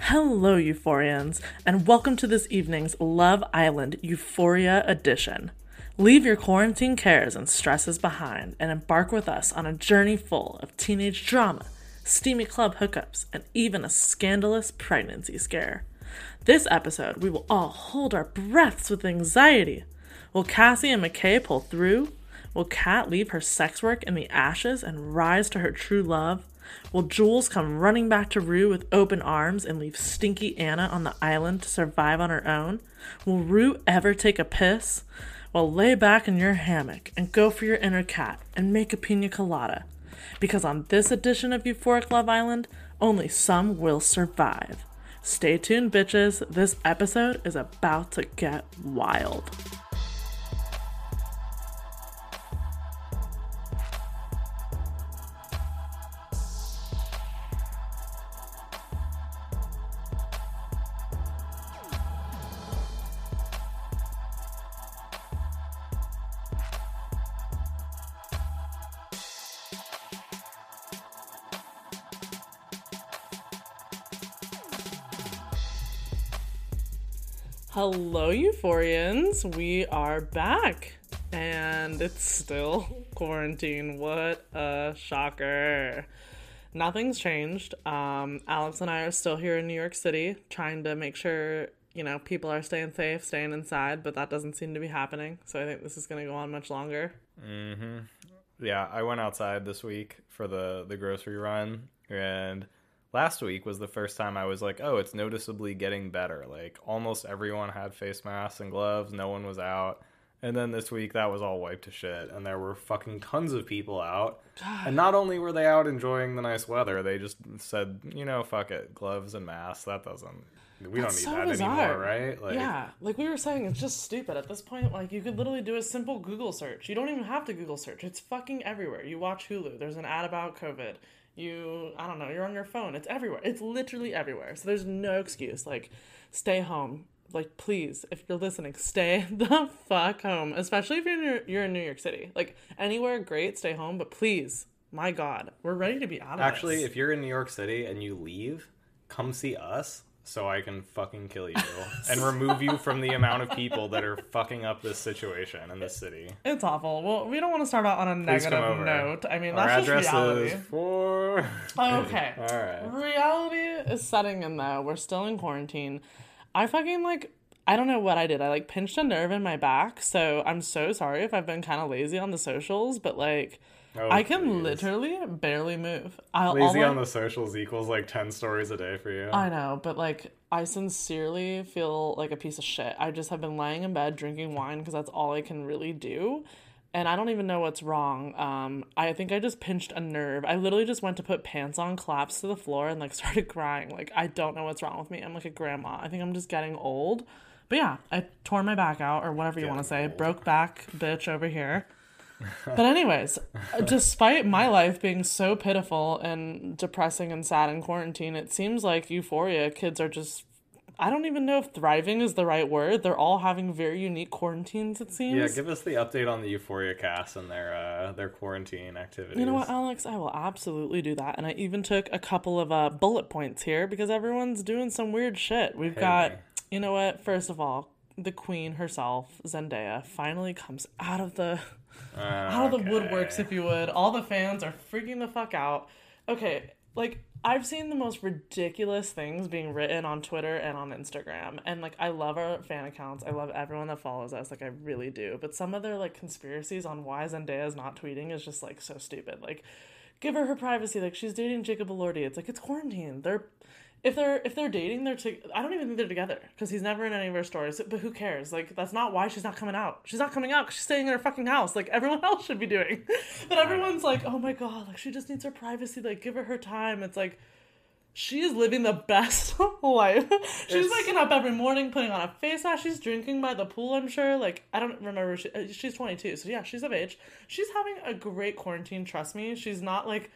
Hello, Euphorians, and welcome to this evening's Love Island Euphoria edition. Leave your quarantine cares and stresses behind and embark with us on a journey full of teenage drama, steamy club hookups, and even a scandalous pregnancy scare. This episode, we will all hold our breaths with anxiety. Will Cassie and McKay pull through? Will Kat leave her sex work in the ashes and rise to her true love? Will Jules come running back to Rue with open arms and leave stinky Anna on the island to survive on her own? Will Rue ever take a piss? Well, lay back in your hammock and go for your inner cat and make a pina colada. Because on this edition of Euphoric Love Island, only some will survive. Stay tuned, bitches. This episode is about to get wild. Hello, Euphorians. We are back. And it's still quarantine. What a shocker. Nothing's changed. Um, Alex and I are still here in New York City trying to make sure, you know, people are staying safe, staying inside, but that doesn't seem to be happening. So I think this is going to go on much longer. Mm-hmm. Yeah, I went outside this week for the, the grocery run and last week was the first time I was like, oh, it's noticeably getting better. Like almost everyone had face masks and gloves, no one was out. And then this week that was all wiped to shit and there were fucking tons of people out. And not only were they out enjoying the nice weather, they just said, you know, fuck it, gloves and masks, that doesn't we That's don't so need that bizarre. anymore, right? Like yeah, like we were saying, it's just stupid. At this point, like you could literally do a simple Google search. You don't even have to Google search. It's fucking everywhere. You watch Hulu. There's an ad about COVID. You, I don't know. You're on your phone. It's everywhere. It's literally everywhere. So there's no excuse. Like, stay home. Like, please, if you're listening, stay the fuck home. Especially if you're in, you're in New York City. Like anywhere, great, stay home. But please, my God, we're ready to be out of Actually, this. if you're in New York City and you leave, come see us so I can fucking kill you and remove you from the amount of people that are fucking up this situation in this city. It's awful. Well, we don't want to start out on a Please negative note. I mean, Our that's just reality. Okay. All right. Reality is setting in though. We're still in quarantine. I fucking like I don't know what I did. I like pinched a nerve in my back, so I'm so sorry if I've been kind of lazy on the socials, but like Oh, I can please. literally barely move. I Lazy all on the socials equals like 10 stories a day for you. I know, but like I sincerely feel like a piece of shit. I just have been laying in bed drinking wine because that's all I can really do. And I don't even know what's wrong. Um, I think I just pinched a nerve. I literally just went to put pants on, collapsed to the floor, and like started crying. Like I don't know what's wrong with me. I'm like a grandma. I think I'm just getting old. But yeah, I tore my back out, or whatever you want to say. Broke back, bitch, over here. But anyways, despite my life being so pitiful and depressing and sad in quarantine, it seems like euphoria kids are just I don't even know if thriving is the right word. They're all having very unique quarantines it seems. yeah, give us the update on the Euphoria cast and their uh, their quarantine activities. you know what, Alex? I will absolutely do that. And I even took a couple of uh, bullet points here because everyone's doing some weird shit. We've Hit got, you know what? First of all, the queen herself, Zendaya, finally comes out of the Ah, out of the woodworks, if you would. All the fans are freaking the fuck out. Okay, like I've seen the most ridiculous things being written on Twitter and on Instagram, and like I love our fan accounts. I love everyone that follows us. Like I really do. But some of their like conspiracies on why Zendaya is not tweeting is just like so stupid. Like, give her her privacy. Like she's dating Jacob Elordi. It's like it's quarantine. They're if they're if they're dating, they're to, I don't even think they're together because he's never in any of her stories. But who cares? Like that's not why she's not coming out. She's not coming out. 'cause She's staying in her fucking house, like everyone else should be doing. but everyone's like, oh my god, like she just needs her privacy. Like give her her time. It's like, she is living the best life. she's It's- waking up every morning, putting on a face mask. She's drinking by the pool. I'm sure. Like I don't remember. She, uh, she's 22, so yeah, she's of age. She's having a great quarantine. Trust me. She's not like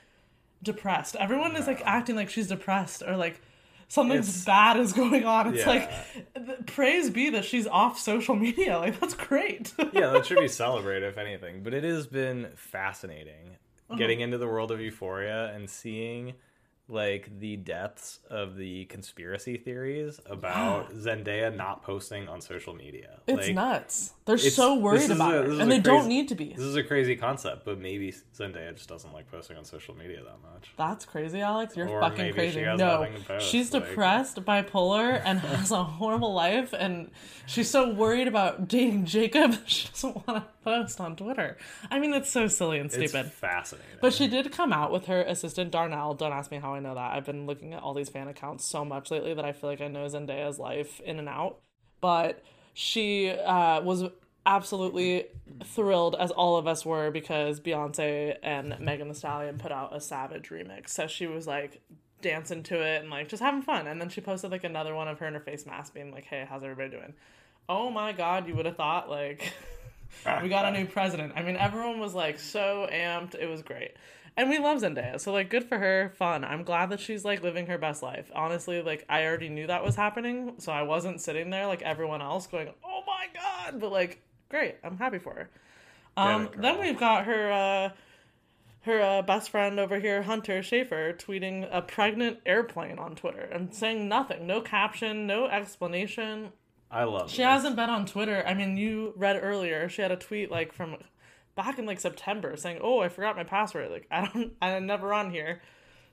depressed. Everyone is like acting like she's depressed or like something's bad is going on. It's Yeah. like praise be that she's off social media. Like that's great. yeah, that should be celebrated if anything. But it has been fascinating Uh-huh. getting into the world of Euphoria and seeing like the depths of the conspiracy theories about Zendaya not posting on social media. It's like, nuts. They're it's- so worried about a- it, and they don't need to be. This is a crazy concept, but maybe Zendaya just doesn't like posting on social media that much. That's crazy, Alex. You're Or fucking crazy. she No, post, she's like- depressed, bipolar, and has a horrible life, and she's so worried about dating Jacob. She doesn't want to post on Twitter. I mean, it's so silly and stupid. It's fascinating. But she did come out with her assistant Darnell. Don't ask me how I know that. I've been looking at all these fan accounts so much lately that I feel like I know Zendaya's life in and out. But she uh, was absolutely thrilled, as all of us were, because Beyonce and Megan Thee Stallion put out a Savage remix. So she was like dancing to it and like just having fun. And then she posted like another one of her in her face mask, being like, "Hey, how's everybody doing?" Oh my God, you would have thought like we got a new president. I mean, everyone was like so amped. It was great. And we love Zendaya. So like good for her, fun. I'm glad that she's like living her best life. Honestly, like I already knew that was happening, so I wasn't sitting there like everyone else going, "Oh my god." But like great. I'm happy for her. Um then we've got her uh her uh, best friend over here, Hunter Schafer, tweeting a pregnant airplane on Twitter and saying nothing, no caption, no explanation. I love She hasn't been on Twitter. I mean, you read earlier. She had a tweet like from back in like September saying, "Oh, I forgot my password. Like I don't, I'm never on here."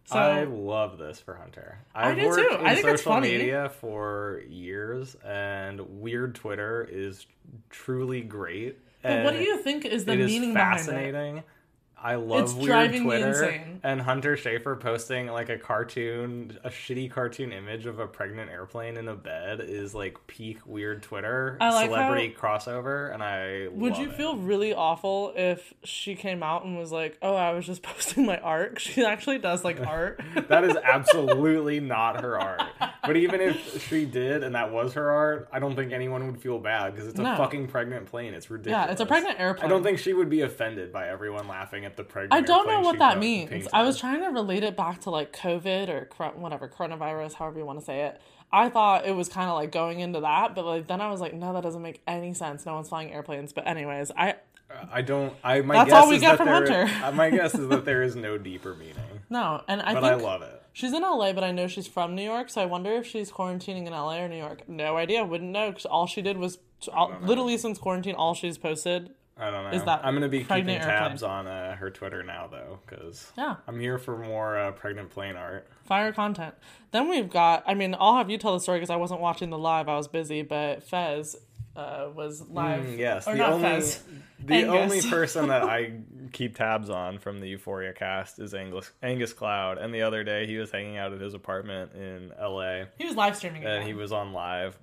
So I love this for Hunter. I've do worked too. in I think it's social funny. media for years, and weird Twitter is truly great. but what do you think is the it is meaning behind it? I love It's weird Twitter insane. and Hunter Schafer posting like a cartoon, a shitty cartoon image of a pregnant airplane in a bed is like peak weird Twitter like celebrity crossover, and I Would you it. feel really awful if she came out and was like, "Oh, I was just posting my art"? She actually does like art. That is absolutely not her art. But even if she did and that was her art, I don't think anyone would feel bad because it's a No. fucking pregnant plane. It's ridiculous. yeah, it's a pregnant airplane. I don't think she would be offended by everyone laughing at the pregnant. I don't know what that means. I was trying to relate it back to like COVID or whatever coronavirus, however you want to say it. I thought it was kind of like going into that, but like then I was like, no, that doesn't make any sense. No one's flying airplanes. But anyways, I I don't. I my That's guess all we is get that from there- Hunter. uh, my guess is that there is no deeper meaning, no, and I but think I love it. she's in LA, but I know she's from New York, so I wonder if she's quarantining in LA or New York. No idea. Wouldn't know because all she did was all, literally since quarantine, all she's posted. I don't know. Is that I'm gonna be keeping airplane? tabs on uh, her Twitter now though, because Yeah. I'm here for more uh, pregnant plane art. Fire content. Then we've got. I mean, I'll have you tell the story because I wasn't watching the live. I was busy, but Fez uh, was live. Mm, yes, or the only Fez. the only person that I keep tabs on from the Euphoria cast is Angus Angus Cloud. And the other day he was hanging out at his apartment in L.A. He was live streaming. and again. he was on live,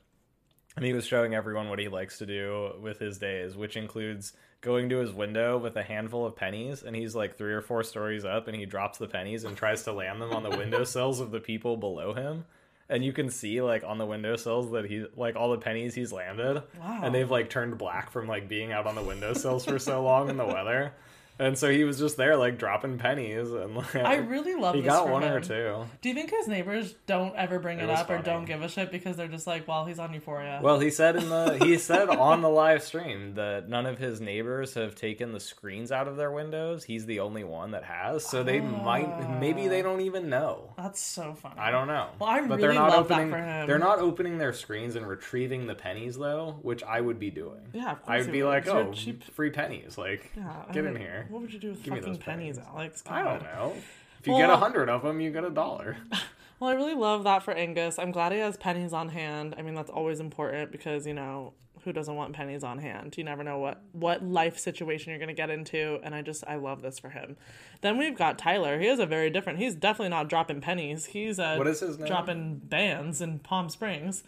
and he was showing everyone what he likes to do with his days, which includes going to his window with a handful of pennies, and he's like three or four stories up, and he drops the pennies and tries to land them on the windowsills of the people below him. And you can see like on the windowsills that he like all the pennies he's landed, Wow. and they've like turned black from like being out on the windowsills for so long in the weather. And so he was just there like dropping pennies, and like I really love. he got one or two. Do you think his neighbors don't ever bring it, was up or don't give a shit because they're just like, well, he's on Euphoria. Well, he said in the he said on the live stream that none of his neighbors have taken the screens out of their windows. He's the only one that has. So they might maybe they ah. don't even know. That's so funny. I don't know. Well, I but really they're not love that opening for him. they're not opening their screens and retrieving the pennies though, which I would be doing. Yeah, of course I would be would. like, "Oh, cheap. free pennies. Like Yeah, I get in mean, here." What would you do with Give fucking pennies, pennies. Alex? I don't know. If you Well- get a hundred of them, you get a dollar. Well, I really love that for Angus. I'm glad he has pennies on hand. I mean, that's always important because, you know, who doesn't want pennies on hand? You never know what what life situation you're going to get into, and I just I love this for him. Then we've got Tyler. He is a very different. He's definitely not dropping pennies. He's uh What is his name? dropping bands in Palm Springs.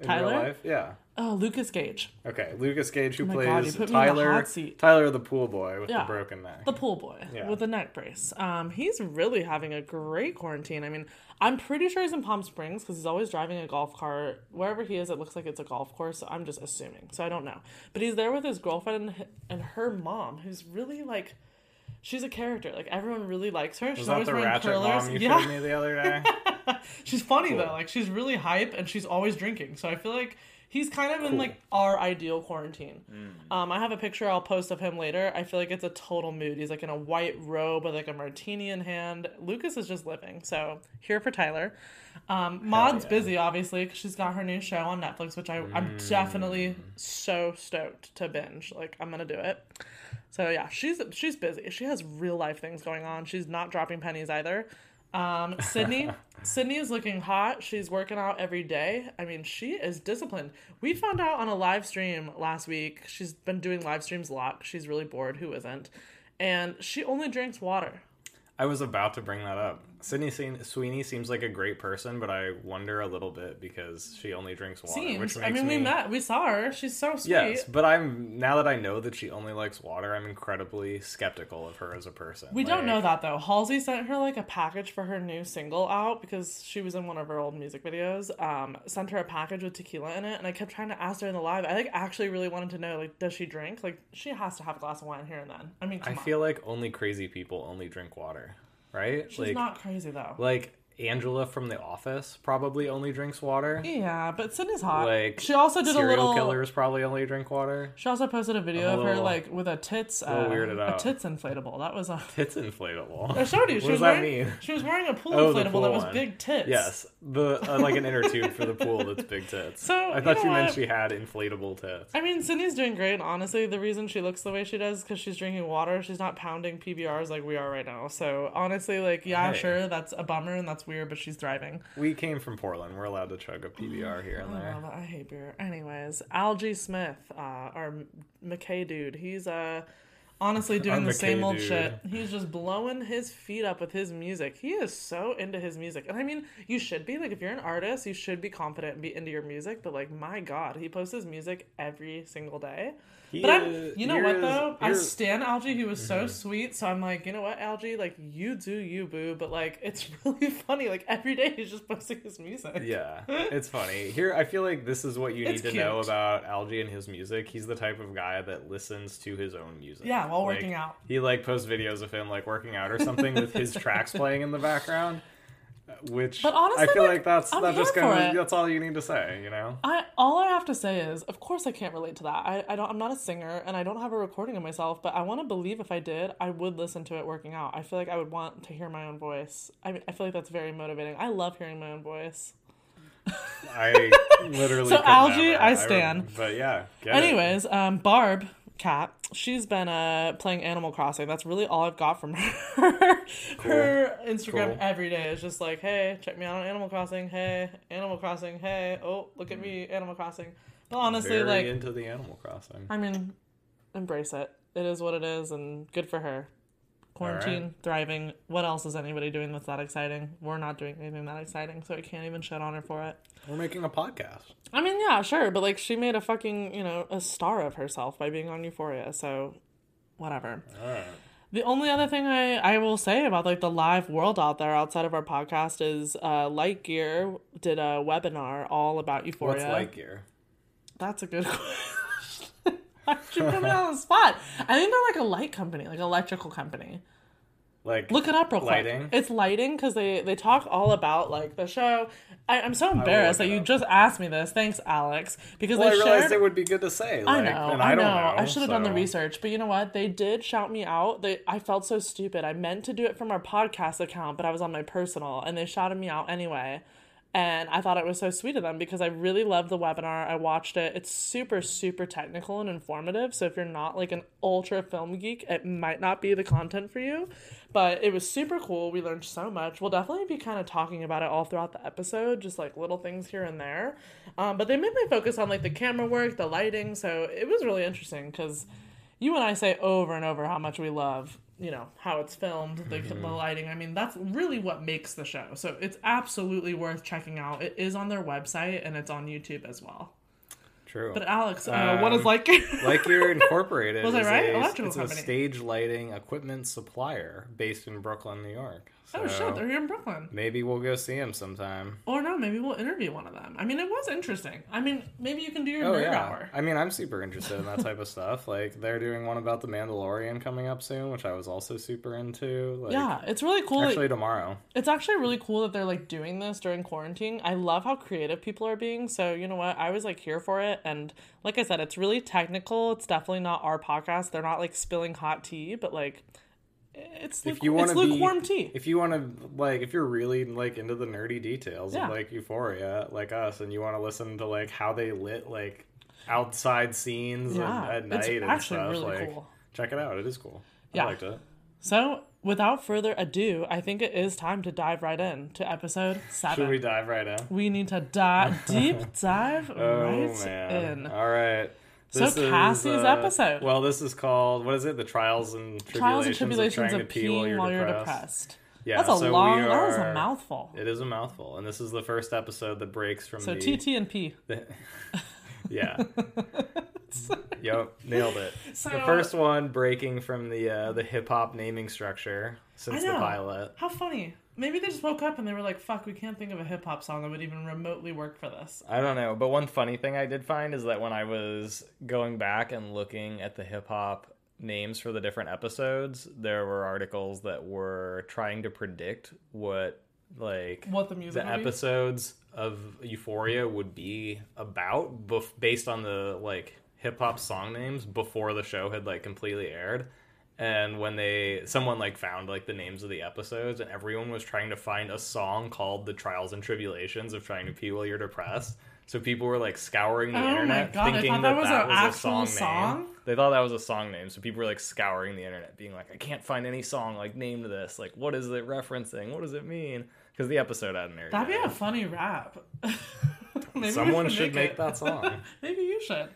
In Tyler? real life? Yeah. Oh, Lucas Gage, Okay, Lucas Gage, who my God, plays you put me in the Tyler. hot seat. Tyler, the pool boy with Yeah. the broken neck. the pool boy Yeah. with the neck brace. Um, he's really having a great quarantine. I mean, I'm pretty sure he's in Palm Springs because he's always driving a golf cart. Wherever he is, it looks like it's a golf course. So I'm just assuming. So I don't know. But he's there with his girlfriend and, and her mom, who's really like. She's a character. Like everyone really likes her. She's Was that always the wearing ratchet curlers. mom you showed me the other day? she's funny Cool. though. Like she's really hype and she's always drinking. So I feel like he's kind of in like our ideal quarantine. Mm. Um, I have a picture I'll post of him later. I feel like it's a total mood. He's like in a white robe with like a martini in hand. Lucas is just living. So here for Tyler. Um, Maude's yeah. busy obviously because she's got her new show on Netflix, which I, I'm Mm. definitely so stoked to binge. Like I'm gonna do it. So yeah, she's she's busy. She has real life things going on. She's not dropping pennies either. Um, Sydney, Sydney is looking hot. She's working out every day. I mean, she is disciplined. We found out on a live stream last week. She's been doing live streams a lot. She's really bored. Who isn't? And she only drinks water. I was about to bring that up. Sydney Sweeney seems like a great person, but I wonder a little bit because she only drinks water, Seems. which makes I mean, me we met. We saw her. She's so sweet. Yes, but I'm now that I know that she only likes water, I'm incredibly skeptical of her as a person. We don't know that though. Halsey sent her like a package for her new single out because she was in one of her old music videos. Um, sent her a package with tequila in it, and I kept trying to ask her in the live. I like actually really wanted to know like, does she drink? Like, she has to have a glass of wine here and then. I mean, I on. feel like only crazy people only drink water, right? she's like not crazy though. like Angela from The Office probably only drinks water. yeah, but Sydney's hot. Like she also did a serial little. killers probably only drink water. She also posted a video a of her like with a tits, little uh, weirded a tits inflatable. That was a. It's inflatable. I showed you. She What was does that wearing, mean? She was wearing a pool Oh, inflatable pool that was one. big tits. Yes, the uh, like an inner tube for the pool that's big tits. So, I you thought know you meant what? she had inflatable tits. I mean, Sydney's doing great. and Honestly, the reason she looks the way she does is because she's drinking water. She's not pounding PBRs like we are right now. So honestly, like, yeah, Hey. sure, that's a bummer and that's weird, but she's thriving. We came from Portland. We're allowed to chug a PBR here and Oh, there. I hate beer. Anyways, Algee Smith, uh, our McKay dude, he's uh honestly doing the Our same old dude. shit. He's just blowing his feet up with his music. He is so into his music. And I mean, you should be like if you're an artist, you should be confident and be into your music, but like my god, he posts his music every single day. He But I'm, you know what though? I here's- stan Algee. He was so mm-hmm. sweet. So I'm like, you know what, Algee? Like, you do you, boo. But like, it's really funny. Like every day he's just posting his music. Yeah, it's funny. Here, I feel like this is what you need It's to know about Algee and his music. He's the type of guy that listens to his own music. Yeah, while Like, working out. He like posts videos of him like working out or something with his tracks playing in the background. Which But honestly, I feel like, like, that's I'm that just here for kind it. that's all you need to say, you know. I all I have to say is, of course, I can't relate to that. I, I don't. I'm not a singer, and I don't have a recording of myself. But I want to believe if I did, I would listen to it working out. I feel like I would want to hear my own voice. I mean, I feel like that's very motivating. I love hearing my own voice. I literally. So, Algee, never. I stand. stan. but yeah. get it. Anyways, um, Barb Cat, she's been uh playing Animal Crossing. That's really all I've got from her. Her Instagram Cool. every day is just like, hey, check me out on Animal Crossing. Hey, Animal Crossing. Hey, oh, look at me, Animal Crossing. But honestly, very like, into the Animal Crossing. I mean, embrace it. It is what it is, and good for her. Quarantine, thriving. What else is anybody doing that's that exciting? We're not doing anything that exciting, so I can't even shut on her for it. We're making a podcast. I mean, yeah, sure, but like she made a fucking, you know, a star of herself by being on Euphoria, so whatever. All right. The only other thing I, I will say about like the live world out there outside of our podcast is uh Light Gear did a webinar all about Euphoria. What's Light Gear? That's a good question. Put me on the spot? I think they're like a light company, like electrical company. Like Look it up real quick. Lighting? It's lighting because they they talk all about like the show. I, I'm so embarrassed that you up. just asked me this. Thanks, Alex, because Well, I they realized it would be good to say. I know, and I, I, know. don't know. I should have done the research, but you know what? They did shout me out. They, I felt so stupid. I meant to do it from our podcast account, but I was on my personal, and they shouted me out anyway. And I thought it was so sweet of them because I really loved the webinar. I watched it. It's super, super technical and informative. So if you're not like an ultra film geek, it might not be the content for you. But it was super cool. We learned so much. We'll definitely be kind of talking about it all throughout the episode, just like little things here and there. Um, but they me focus on like the camera work, the lighting. So it was really interesting because you and I say over and over how much we love you know how it's filmed, the, Mm-hmm. the lighting. I mean, that's really what makes the show. So it's absolutely worth checking out. It is on their website and it's on YouTube as well. True. But Alex, uh, what is Um, like? like you're incorporated. Was I right? A, Electrical it's a stage lighting equipment supplier based in Brooklyn, New York. Oh shit, they're here in Brooklyn. maybe we'll go see him sometime. Or no, maybe we'll interview one of them. I mean, it was interesting. I mean, maybe you can do your Oh nerd yeah. hour. I mean, I'm super interested in that type of stuff. Like they're doing one about the Mandalorian coming up soon, which I was also super into. Like, Yeah, it's really cool. that- Actually, tomorrow. It's actually really cool that they're like doing this during quarantine. I love how creative people are being. So, you know what? I was like here for it. And like I said, it's really technical. It's definitely not our podcast. They're not like spilling hot tea, but like it's, If you want to be, lukewarm tea. if you want to like, if you're really like into the nerdy details Yeah. of like Euphoria, like us, and you want to listen to like how they lit like outside scenes and- Yeah, at night and stuff, really like cool. check it out. It is cool. Yeah. I liked it. So, without further ado, I think it is time to dive right in to episode seven. Should we dive right in? We need to dive deep dive Oh right man! in. All right. So This is, uh, episode. Well, this is called what is it? The trials and tribulations, Trials and tribulations of, of, trying to pee peeing while you're depressed. Yeah, That's a so long. That was a mouthful. It is a mouthful, and this is the first episode that breaks from So the. TT and P. yeah. yep, nailed it. So- the first one breaking from the uh, the hip hop naming structure since I the know. pilot. How funny. Maybe they just woke up and they were like, fuck, we can't think of a hip hop song that would even remotely work for this. I don't know, but one funny thing I did find is that when I was going back and looking at the hip hop names for the different episodes, there were articles that were trying to predict what like What the music the be? episodes of Euphoria would be about bef- based on the like hip hop song names before the show had like completely aired. And when they someone like found like the names of the episodes and everyone was trying to find a song called The Trials and Tribulations of Trying to Pee While You're Depressed. So people were like scouring the Oh internet God, thinking that that was that was a song, song? name. They thought that was a song name. So people were like scouring the internet being like I can't find any song like named this. Like what is it referencing? What does it mean? Because the episode hadn't aired. That'd be a funny rap. Someone should make it. that song. Maybe you should.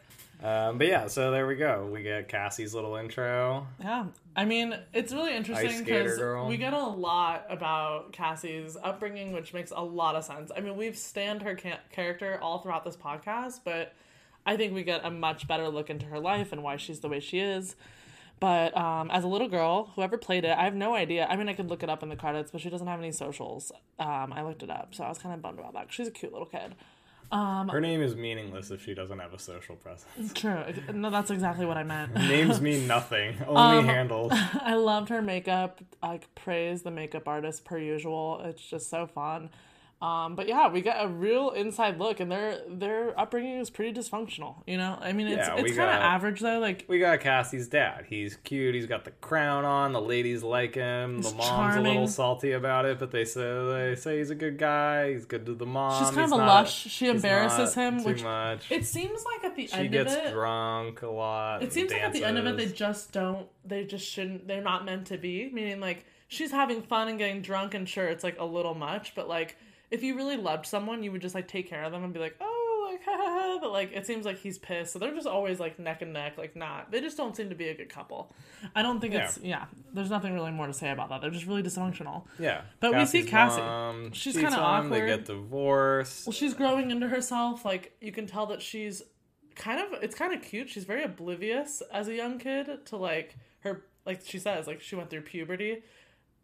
Um, but yeah, so there we go. We get Cassie's little intro. Yeah, I mean, it's really interesting because we get a lot about Cassie's upbringing, which makes a lot of sense. I mean, we've stand her ca- character all throughout this podcast, but I think we get a much better look into her life and why she's the way she is. But um, as a little girl, whoever played it, I have no idea. I mean, I could look it up in the credits, but she doesn't have any socials. Um, I looked it up, so I was kind of bummed about that. She's a cute little kid. Her name is meaningless if she doesn't have a social presence. True. No, that's exactly what I meant. Names mean nothing. Only Um, handles. I loved her makeup. I praise the makeup artist per usual. It's just so fun. Um, but yeah, we get a real inside look, and their their upbringing is pretty dysfunctional. You know, I mean, it's Yeah, it's kind of average though. Like We got Cassie's dad. He's cute. He's got the crown on. The ladies like him. The mom's a little salty about it, but they say they say he's a good guy. He's good to the mom. She's kind He's of a lush. She embarrasses him, too which much. it seems like at the she end of it. drunk a lot. It seems like at the end of it, they just don't. They just shouldn't. They're not meant to be. Meaning, like she's having fun and getting drunk, and sure, it's like a little much. But like, if you really loved someone, you would just like take care of them and be like, oh, like, ha, ha, ha. But like, it seems like he's pissed. So they're just always like neck and neck. Like, not. They just don't seem to be a good couple. I don't think it's. Yeah. There's nothing really more to say about that. They're just really dysfunctional. Yeah, But we see Cassie. mom She's kinda on him, They get divorced. Well, she's growing into herself. Like you can tell that she's kind of it's kind of cute. She's very oblivious as a young kid to like her like she says like she went through puberty.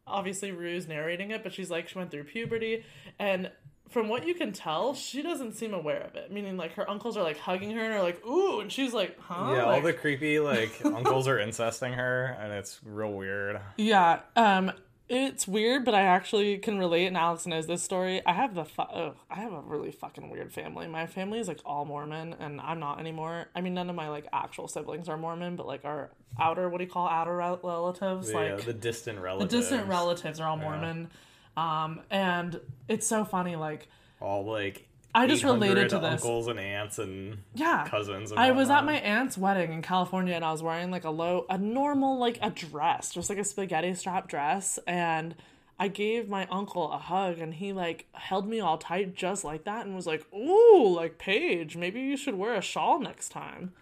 Obviously Rue's narrating it, but she's like she went through puberty and from what you can tell, she doesn't seem aware of it. Meaning, like her uncles are like hugging her and are like, "Ooh," and she's like, "Huh?" yeah, all the creepy like uncles are incesting her, and it's real weird. Yeah, um, it's weird, but I actually can relate. And Alex knows this story. I have the fu- oh, I have a really fucking weird family. My family is like all Mormon, and I'm not anymore. I mean, none of my like actual siblings are Mormon, but like our outer, what do you call outer relatives? Yeah, like the distant relatives. the distant relatives are all Mormon. Um, and it's so funny. Like, All like I just related to this. uncles and aunts and yeah, cousins. And I was at my aunt's wedding in California and I was wearing like a low, a normal, like a dress, just like a spaghetti strap dress. And I gave my uncle a hug and he like held me all tight just like that and was like, Ooh, like Paige, maybe you should wear a shawl next time.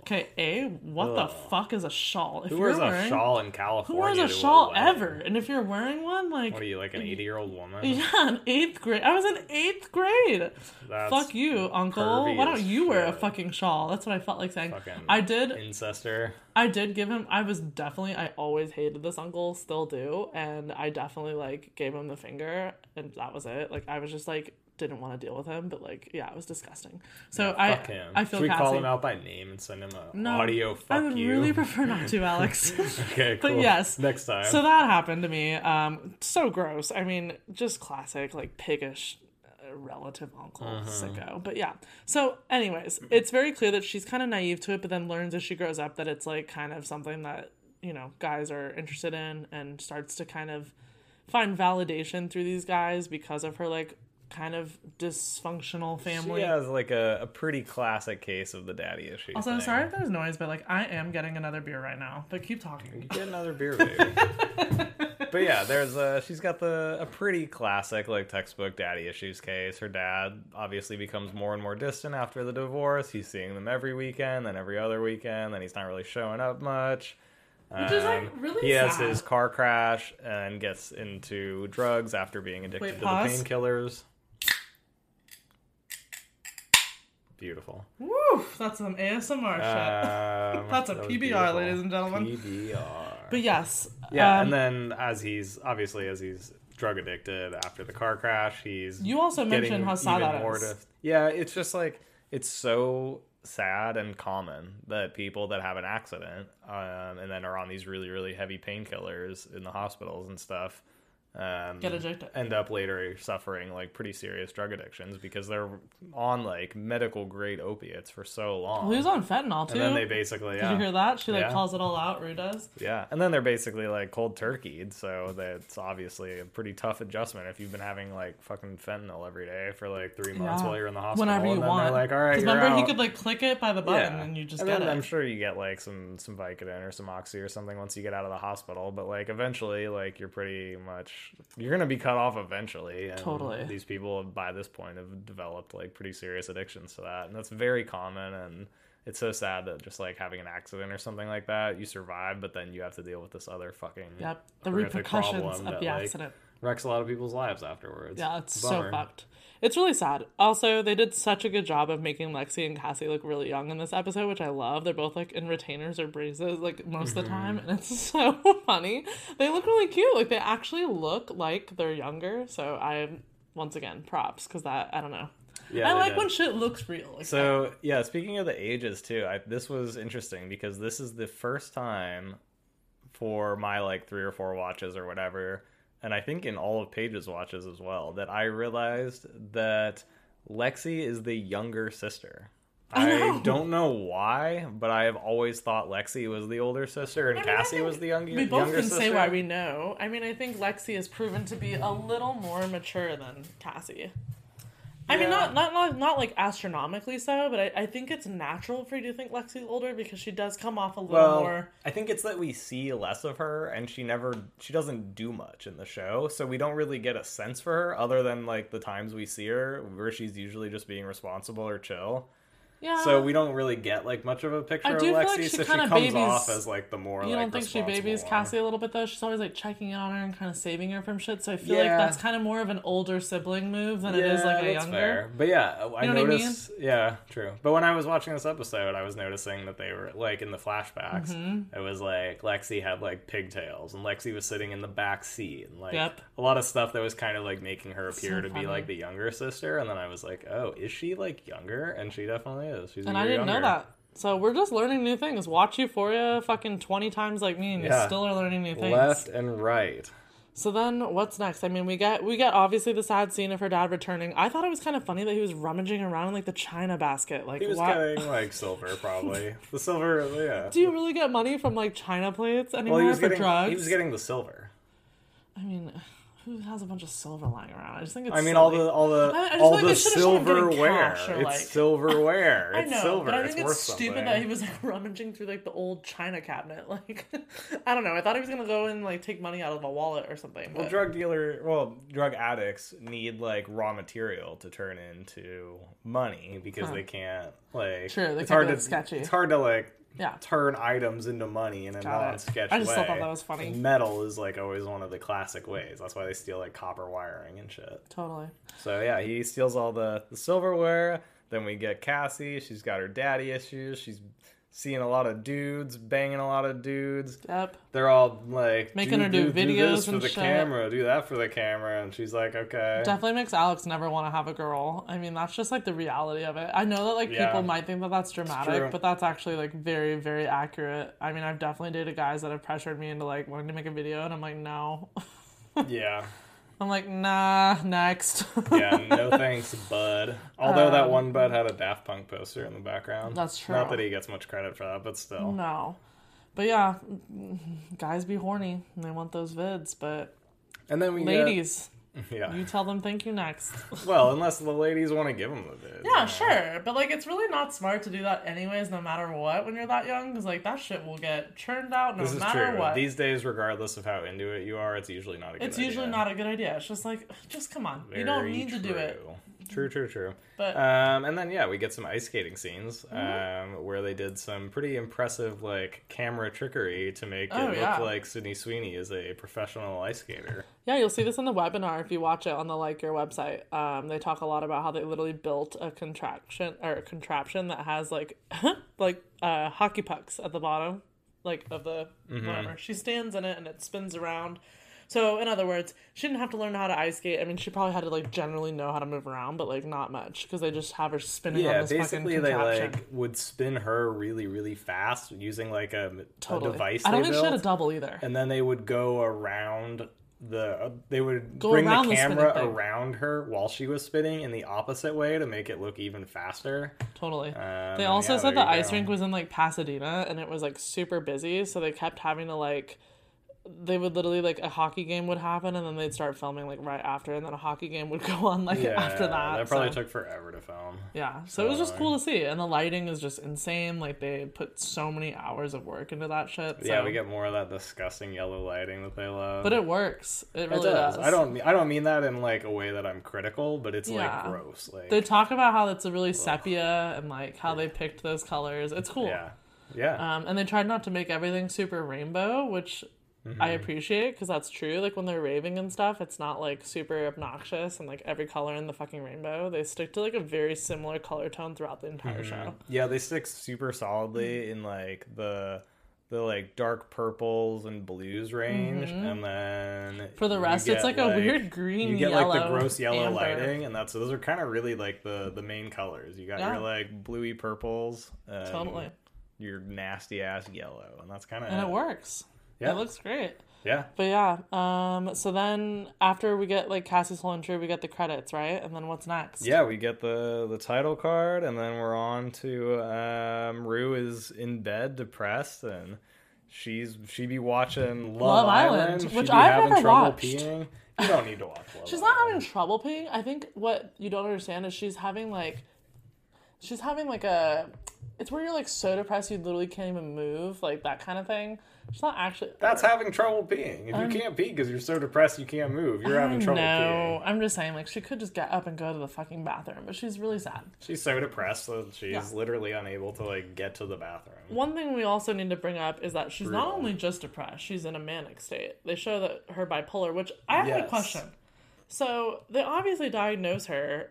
Okay, A, what the fuck is a shawl? If Who you're wears wearing, a shawl in California? Who wears a shawl wedding? ever? And if you're wearing one, like, What are you, like an 80 year old woman? yeah, an eighth grade. I was in eighth grade. That's Fuck you, uncle. Why don't you wear a fucking shawl? That's what I felt like saying. Fucking I did. Incester. I did give him. I was definitely. I always hated this uncle, still do, and I definitely like gave him the finger, and that was it. Like I was just like didn't want to deal with him, but like yeah, it was disgusting. So I Fuck him. I feel Should we Cassie. call him out by name and send him a No, audio fuck I would you? really prefer not to, Alex. okay, cool. but yes. Next time. So that happened to me. Um, so gross. I mean, just classic, like piggish uh, relative uncle Uh-huh. sicko. But yeah. So, anyways, it's very clear that she's kind of naive to it, but then learns as she grows up that it's like kind of something that you know guys are interested in, and starts to kind of find validation through these guys because of her like kind of dysfunctional family. She has like a, a pretty classic case of the daddy issue. Also, thing. sorry if there's noise, but like I am getting another beer right now. But keep talking. Get another beer, baby. but yeah, there's a she's got the a pretty classic like textbook daddy issues case. Her dad obviously becomes more and more distant after the divorce. He's seeing them every weekend, then every other weekend, then he's not really showing up much. Which is, like, Um, really He has sad. his car crash and gets into drugs after being addicted Wait, to the painkillers. Beautiful. Woo! That's some ASMR shit. Um, That's a that PBR, ladies and gentlemen. PBR. But yes, Yeah, um, and then as he's obviously as he's drug addicted after the car crash, he's You also mentioned how sad that to- yeah, it's just like it's so sad and common that people that have an accident um, and then are on these really really heavy painkillers in the hospitals and stuff um, Get addicted. end up later suffering like pretty serious drug addictions because they're on like medical grade opiates for so long. well, he was on fentanyl too. and then they basically Did you hear that? She like Yeah. calls it all out. Rue does. Yeah, and then they're basically like cold turkeyed, so that's obviously a pretty tough adjustment if you've been having like fucking fentanyl every day for like three months Yeah. while you're in the hospital. Whenever you want. like, all right, remember, he could like click it by the button and you just and get it. I'm sure you get like some some Vicodin or some Oxy or something once you get out of the hospital, but like eventually, like you're pretty much you're gonna be cut off eventually. And Totally. These people by this point have developed like pretty serious addictions to that, and that's very common and. It's so sad that just like having an accident or something like that, you survive, but then you have to deal with this other fucking Yep. The repercussions of that, the like, accident. wrecks a lot of people's lives afterwards. Yeah, it's Bummer. so fucked. It's really sad. Also, they did such a good job of making Lexi and Cassie look really young in this episode, which I love. They're both like in retainers or braces, like most of the time, Mm-hmm. and it's so funny. They look really cute. Like they actually look like they're younger. So I, once again, props because that I don't know. Yeah, I like did. when shit looks real. Like, So yeah, speaking of the ages too, I, this was interesting because this is the first time for my like three or four watches or whatever, and I think in all of Paige's watches as well, that I realized that Lexi is the younger sister. I don't know why, but I have always thought Lexi was the older sister and I mean, Cassie was the younger. we both younger can sister. say why we know. I mean, I think Lexi has proven to be a little more mature than Cassie. I mean, not, not not not like astronomically so, but I, I think it's natural for you to think Lexi's older because she does come off a little Well, more. I think it's that we see less of her, and she never, she doesn't do much in the show, so we don't really get a sense for her other than like the times we see her, where she's usually just being responsible or chill. Yeah. So we don't really get like much of a picture I of Lexi. like she so she comes babies- off as like the more. you like, don't think she babies one. Cassie a little bit though? She's always like checking in on her and kind of saving her from shit. So I feel like that's kind of more of an older sibling move than it is like a younger. fair. But yeah, I You know what I mean? noticed. Yeah, true. But when I was watching this episode, I was noticing that they were like in the flashbacks. Mm-hmm. It was like Lexi had like pigtails, and Lexi was sitting in the back seat, and like Yep. a lot of stuff that was kind of like making her appear So to funny. be like the younger sister. And then I was like, oh, is she like younger? And she definitely is. She's And I didn't know that. So we're just learning new things. Watch Euphoria fucking 20 times like me and you still are learning new things. Left and right. So then what's next? I mean, we get we get obviously the sad scene of her dad returning. I thought it was kind of funny that he was rummaging around in like the china basket. Like He was why- getting like silver, probably the silver. Yeah. Do you really get money from like china plates anymore Well, he was for getting drugs? he was getting the silver. I mean, who has a bunch of silver lying around? I just think it's. I mean, all the all the I- I all like the they should've shown him getting silverware. it's like- silverware. I It's know, silver. but I it's think worth it's stupid something. that he was like rummaging through like the old china cabinet. Like, I don't know. I thought he was gonna go and like take money out of a wallet or something. Well, drug dealer, well, drug addicts need like raw material to turn into money because they can't like. True, they it's can't hard to sketchy. It's hard to like Yeah. turn items into money in a Got it. non-sketch I just way. thought that was funny. Metal is like always one of the classic ways. That's why they steal like copper wiring and shit. Totally. So yeah, he steals all the, the silverware. Then we get Cassie. She's got her daddy issues. She's seeing a lot of dudes, banging a lot of dudes. Yep. They're all like Making her do videos this for the shit. camera, do that for the camera, and she's like, okay. Definitely makes Alex never want to have a girl. I mean, that's just like the reality of it. I know that like Yeah. people might think that that's dramatic, but that's actually like very, very accurate. I mean, I've definitely dated guys that have pressured me into like wanting to make a video, and I'm like, no. Yeah, I'm like, nah, next. yeah, no thanks, bud. Although that um, one bud had a Daft Punk poster in the background. That's true. Not that he gets much credit for that, but still. no. But yeah, guys be horny and they want those vids, but And then we ladies, yeah. you tell them thank you next. Well, unless the ladies want to give them the vid. Yeah, sure, but like it's really not smart to do that anyways, no matter what, when you're that young, because like that shit will get churned out no This is matter true. what. These days, regardless of how into it you are, it's usually not a good it's idea. usually not a good idea. It's just like, just come on, you don't Very need to do it. True. True, true. But- um, and then yeah, we get some ice skating scenes Mm-hmm. um, where they did some pretty impressive like camera trickery to make Oh, it look yeah. like Sydney Sweeney is a professional ice skater. Yeah, you'll see this in the webinar if you watch it on the Like Your website. Um, they talk a lot about how they literally built a contraction or a contraption that has like like uh, hockey pucks at the bottom, like of the Mm-hmm. whatever. She stands in it and it spins around. So in other words, she didn't have to learn how to ice skate. I mean, she probably had to like generally know how to move around, but like not much because they just have her spinning Yeah, on this basically fucking they like would spin her really, really fast using like a, a device I don't think she had a double either. and then they would go around the uh, they would Go bring the the camera thing. around her while she was spinning in the opposite way to make it look even faster. Totally. Um, they also yeah, said the ice go. rink was in like Pasadena and it was like super busy, so they kept having to like they would literally like a hockey game would happen and then they'd start filming like right after and then a hockey game would go on like Yeah, after that. that probably so- took forever to film. yeah. So it was just cool to see. And the lighting is just insane. Like they put so many hours of work into that shit. Yeah, we get more of that disgusting yellow lighting that they love. But it works. It It really does. does. I don't. I don't mean that in like a way that I'm critical, but it's Yeah. like gross. Like They talk about how it's a really sepia and like how they picked those colors. It's cool. yeah, yeah. Um, and they tried not to make everything super rainbow, which Mm-hmm. I appreciate because that's true. Like when they're raving and stuff, it's not like super obnoxious and like every color in the fucking rainbow. They stick to like a very similar color tone throughout the entire Mm-hmm. show. yeah, they stick super solidly in like the the like dark purples and blues range, and then Mm-hmm. For the rest, it's get, like a weird green, You get like the yellow, gross yellow amber. lighting, and that's those are kind of really like the the main colors. You got Yeah. your like bluey purples, and Totally. your nasty ass yellow, and that's kind of And it works. Yeah. It looks great. Yeah, But yeah, um, so then after we get like Cassie's whole intro, we get the credits, right? And then what's next? Yeah, we get the the title card, and then we're on to um, Rue is in bed, depressed, and she's she be watching Love, Love Island, Island, which I've having never trouble watched. peeing. You don't need to watch Love She's not having trouble peeing. I think what you don't understand is she's having like she's having like a it's where you're like so depressed you literally can't even move, like that kind of thing. She's not actually That's having trouble peeing. If you um, can't pee because you're so depressed you can't move, you're having trouble no, peeing. I'm just saying, like she could just get up and go to the fucking bathroom, but she's really sad. She's so depressed that she's Yeah. literally unable to like get to the bathroom. One thing we also need to bring up is that she's not only just depressed, she's in a manic state. They show that her bipolar, which I have a question. So they obviously diagnose her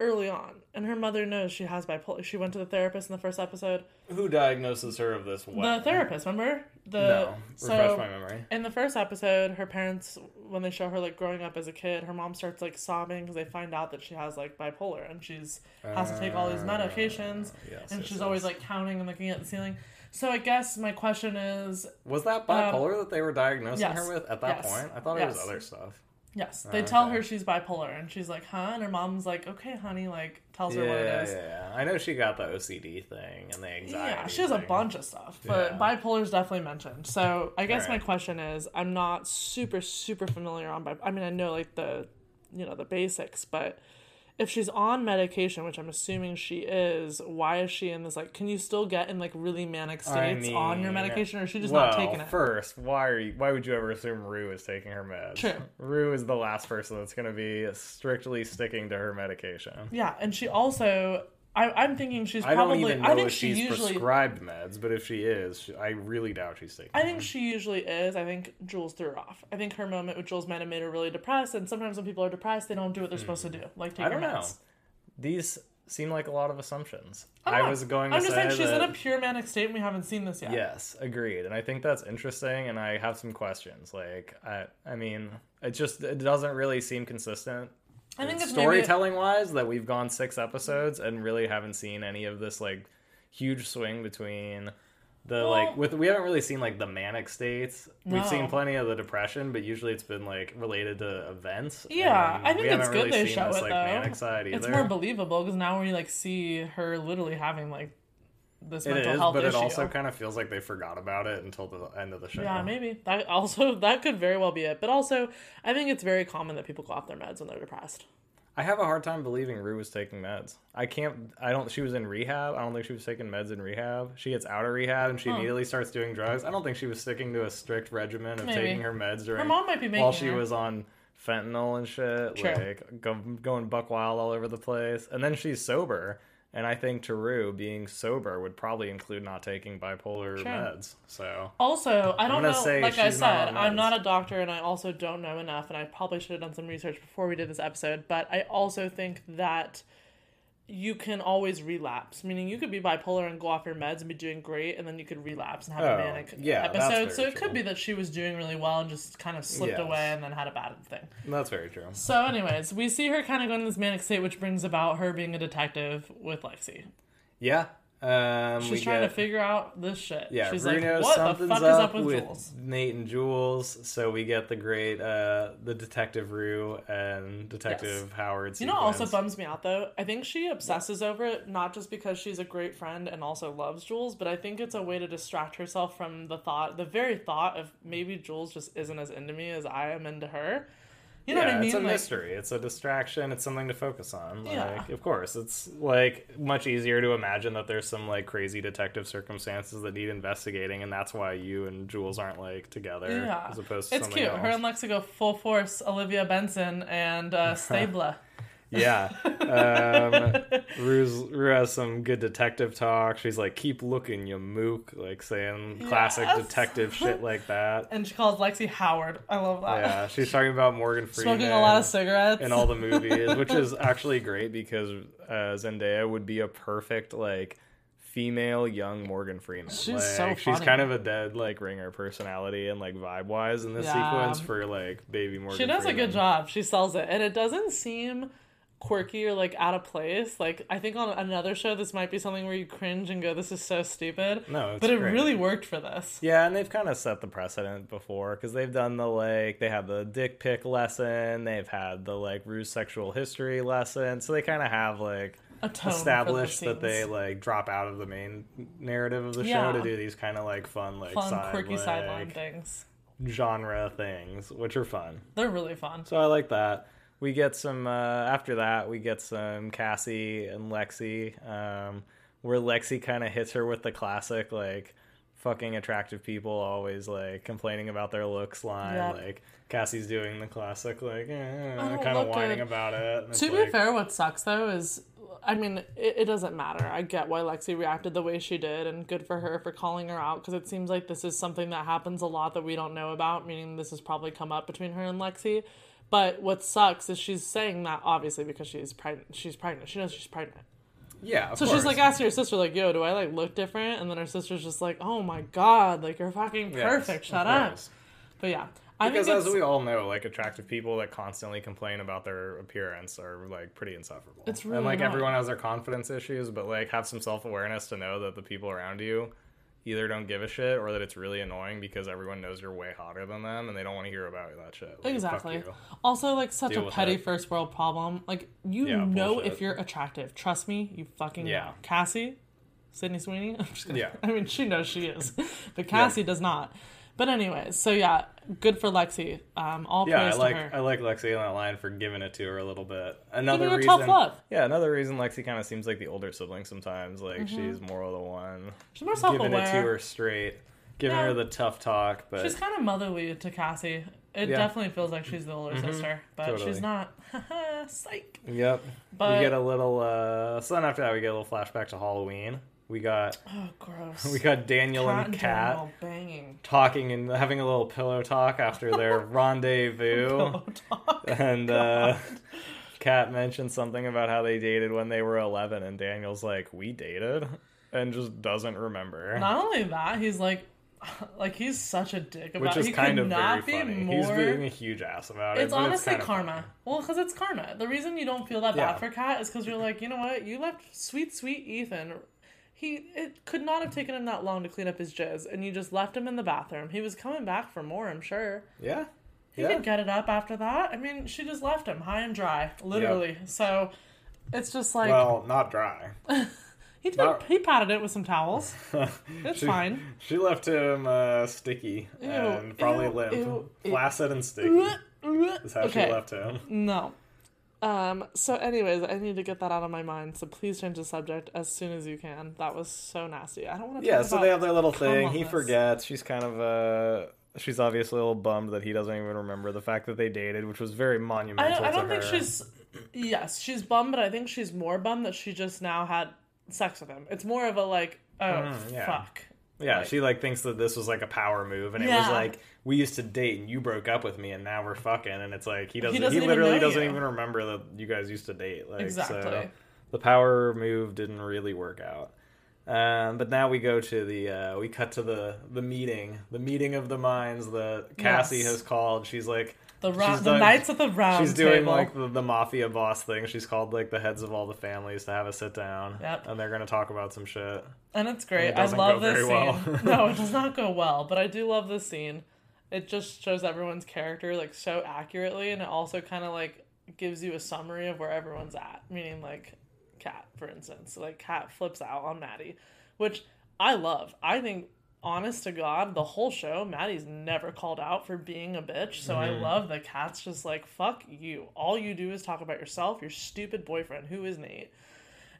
early on, and her mother knows she has bipolar. She went to the therapist in the first episode. Who diagnoses her of this? What? The therapist, remember? The No, so refresh my memory. in the first episode, her parents, when they show her like growing up as a kid, her mom starts like sobbing because they find out that she has like bipolar and she's has to take all these medications, Ah, yes, and yes, she's always like counting and looking at the ceiling. So I guess my question is, Was that bipolar that they were diagnosing Um, yes, her with at that yes, point? I thought it was other stuff. Yes, they oh, tell her she's bipolar, and she's like, "Huh?" And her mom's like, "Okay, honey," like tells her what it is. yeah, yeah. I know she got the OCD thing and the anxiety. Yeah, she has a bunch of stuff, but Yeah. bipolar is definitely mentioned. So I guess my question is, I'm not super super familiar on bi. I mean, I know like the, you know, the basics, but if she's on medication, which I'm assuming she is, why is she in this? Like, can you still get in like really manic I states on your medication, or is she just well, not taking it? First, why are you, why would you ever assume Rue is taking her meds? True. Rue is the last person that's going to be strictly sticking to her medication. Yeah, and she also, I, I'm thinking she's I probably. don't even know I think if she she's usually. prescribed meds, but if she is, she, I really doubt she's taking. I think she usually is. I think Jules threw her off. I think her moment with Jules might have made her really depressed, and sometimes when people are depressed, they don't do what they're supposed to do, like take Hmm. I don't their know. These seem like a lot of assumptions. I I, was going to I'm just say saying she's that, in a pure manic state, and we haven't seen this yet. Yes, agreed. And I think that's interesting and I have some questions. Like I I mean, it just it doesn't really seem consistent I think it's maybe. storytelling wise that we've gone 6 episodes and really haven't seen any of this like huge swing between the Well- like with we haven't really seen like the manic states. We've seen plenty of the depression, but usually it's been like related to events. Yeah, I think it's good really they show this, it like, though. manic side it's more believable because now we like see her literally having like this It mental is, health but issue. it also kind of feels like they forgot about it until the end of the show. yeah, maybe that also that could very well be it. But also, I think it's very common that people go off their meds when they're depressed. I have a hard time believing Rue was taking meds. I can't. I don't. She was in rehab. I don't think she was taking meds in rehab. She gets out of rehab and she immediately starts doing drugs. I don't think she was sticking to a strict regimen of Maybe. taking her meds during. Her mom might be making while she her. was on fentanyl and shit, True. like go, going buck wild all over the place. And then she's sober. And I think to Rue, being sober would probably include not taking bipolar Sure. meds. So Also, I don't know. Like I she's not said, I'm not a doctor, and I also don't know enough. And I probably should have done some research before we did this episode. But I also think that you can always relapse. Meaning, you could be bipolar and go off your meds and be doing great, and then you could relapse and have Oh, a manic yeah, episode. So it true. could be that she was doing really well and just kind of slipped Yes. away and then had a bad thing. that's very true. So, anyways, we see her kind of going in this manic state, which brings about her being a detective with Lexi. Yeah. Um, She's trying get, to figure out this shit. Yeah, She's Rue like, what the something's fuck is up up with, with Jules? Nate and Jules. So we get the great, uh, the Detective Rue and Detective Yes. Howard. You know, also bums me out though. I think she obsesses over it not just because she's a great friend and also loves Jules, but I think it's a way to distract herself from the thought, the very thought of maybe Jules just isn't as into me as I am into her. You know yeah, what I mean? it's a Like, mystery. It's a distraction. It's something to focus on. Like, Yeah. of course, it's like much easier to imagine that there's some like crazy detective circumstances that need investigating, and that's why you and Jules aren't like together, yeah, as opposed to it's cute. else. Her and Lexi go full force. Olivia Benson and uh, Stabler. Yeah. Um, Rue's, Rue has some good detective talk. She's like, keep looking, you mook. Like saying classic Yes. detective shit like that. and she calls Lexi Howard. I love that. Yeah. She's talking about Morgan Freeman. Smoking a lot of cigarettes. in all the movies, which is actually great because uh, Zendaya would be a perfect, like, female young Morgan Freeman. She's like, so She's kind of a dead, like, ringer personality and, like, vibe wise in this Yeah. sequence for, like, baby Morgan She does a good job. She sells it, and it doesn't seem quirky or like out of place. Like I think on another show, this might be something where you cringe and go, "This is so stupid." No, it's but it great. really worked for this. Yeah, and they've kind of set the precedent before because they've done the like they have the dick pic lesson, they've had the like Rue's sexual history lesson, so they kind of have like A tone for the established that they like drop out of the main narrative of the Yeah. show to do these kind of like fun like Fun, side, quirky like, sideline things. genre things, which are fun. They're really fun. So I like that. We get some uh, after that. We get some Cassie and Lexi, um, where Lexi kind of hits her with the classic like fucking attractive people always like complaining about their looks line. Yep. Like Cassie's doing the classic like eh, kind of whining good. about it. To be like- fair, what sucks though is, I mean, it, it doesn't matter. I get why Lexi reacted the way she did, and good for her for calling her out because it seems like this is something that happens a lot that we don't know about. Meaning, this has probably come up between her and Lexi. But what sucks is she's saying that obviously because she's pregnant. She's pregnant. She knows she's pregnant. yeah. So course. she's like asking her sister, like, "Yo, do I like look different?" And then her sister's just like, "Oh my god, like you're fucking perfect. of Shut up." But yeah, I Because as we all know, like attractive people that constantly complain about their appearance are like pretty insufferable. It's really and like annoying. everyone has their confidence issues, but like have some self awareness to know that the people around you either don't give a shit or that it's really annoying because everyone knows you're way hotter than them and they don't want to hear about that shit. Like, Exactly. Also, like such Deal a petty it. first world problem. Like you Yeah, know bullshit. if you're attractive. Trust me, you fucking Yeah. know. Cassie, Sydney Sweeney. I'm just kidding. Yeah. I mean, she knows she is, but Cassie does not. But anyways, so yeah, good for Lexi. Um, all Yeah, praise I like to her. I like Lexi on that line for giving it to her a little bit. Another her reason, tough love. yeah, another reason Lexi kind of seems like the older sibling sometimes. Like Mm-hmm. she's more of the one She's more giving self-aware. it to her straight, giving Yeah. her the tough talk. But She's kind of motherly to Cassie. It Yeah. definitely feels like she's the older sister, but Totally. she's not. Psych. yep, But- we get a little. uh So then after that, we get a little flashback to Halloween. We got Oh, gross. we got Daniel Kat and Kat banging. talking and having a little pillow talk after their rendezvous. and uh, Kat mentioned something about how they dated when they were 11, and Daniel's like, "We dated," and just doesn't remember. Not only that, he's like, like he's such a dick about. which is he kind could of very not be funny. more. He's being a huge ass about it. it's honestly of karma. funny. Well, because it's karma. The reason you don't feel that Yeah. bad for Kat is because you're like, you know what? You left sweet, sweet Ethan. He it could not have taken him that long to clean up his jizz, and you just left him in the bathroom. He was coming back for more, I'm sure. Yeah. He Yeah. could get it up after that. I mean, she just left him high and dry, literally. So it's just like Well, not dry. he did. not- He patted it with some towels. It's she, fine. She left him uh, sticky and probably ew, limp, ew, ew. flaccid and sticky. Is how Okay. she left him. No. Um, so anyways, I need to get that out of my mind. So please change the subject as soon as you can. That was so nasty. I don't want to Yeah, so they have their little thing. He forgets. She's kind of uh she's obviously a little bummed that he doesn't even remember the fact that they dated, which was very I, monumental I don't to think her. she's yes, she's bummed, but I think she's more bummed that she just now had sex with him. It's more of a like, oh Mm, yeah. fuck. Yeah, like- she like thinks that this was like a power move, and it was like we used to date, and you broke up with me, and now we're fucking, and it's like he doesn't. He, doesn't even literally doesn't you. even remember that you guys used to date. Like, Exactly. So the power move didn't really work out. Um, but now we go to the uh, we cut to the the meeting, the meeting of the minds that Cassie Yes. has called. She's like The ra- she's the done- knights at the round She's doing table. like the, the mafia boss thing. She's called like the heads of all the families to have a sit down, Yep. and they're gonna talk about some shit. And it's great. it I love this scene. well. no, it does not go well, but I do love this scene. It just shows everyone's character like so accurately and it also kind of like gives you a summary of where everyone's at. Meaning like Kat for instance. Like Kat flips out on Maddie, which I love. I think honest to God, the whole show, Maddie's never called out for being a bitch. So I mm-hmm. love that Kat's just like, fuck you. All you do is talk about yourself, your stupid boyfriend, who is Nate.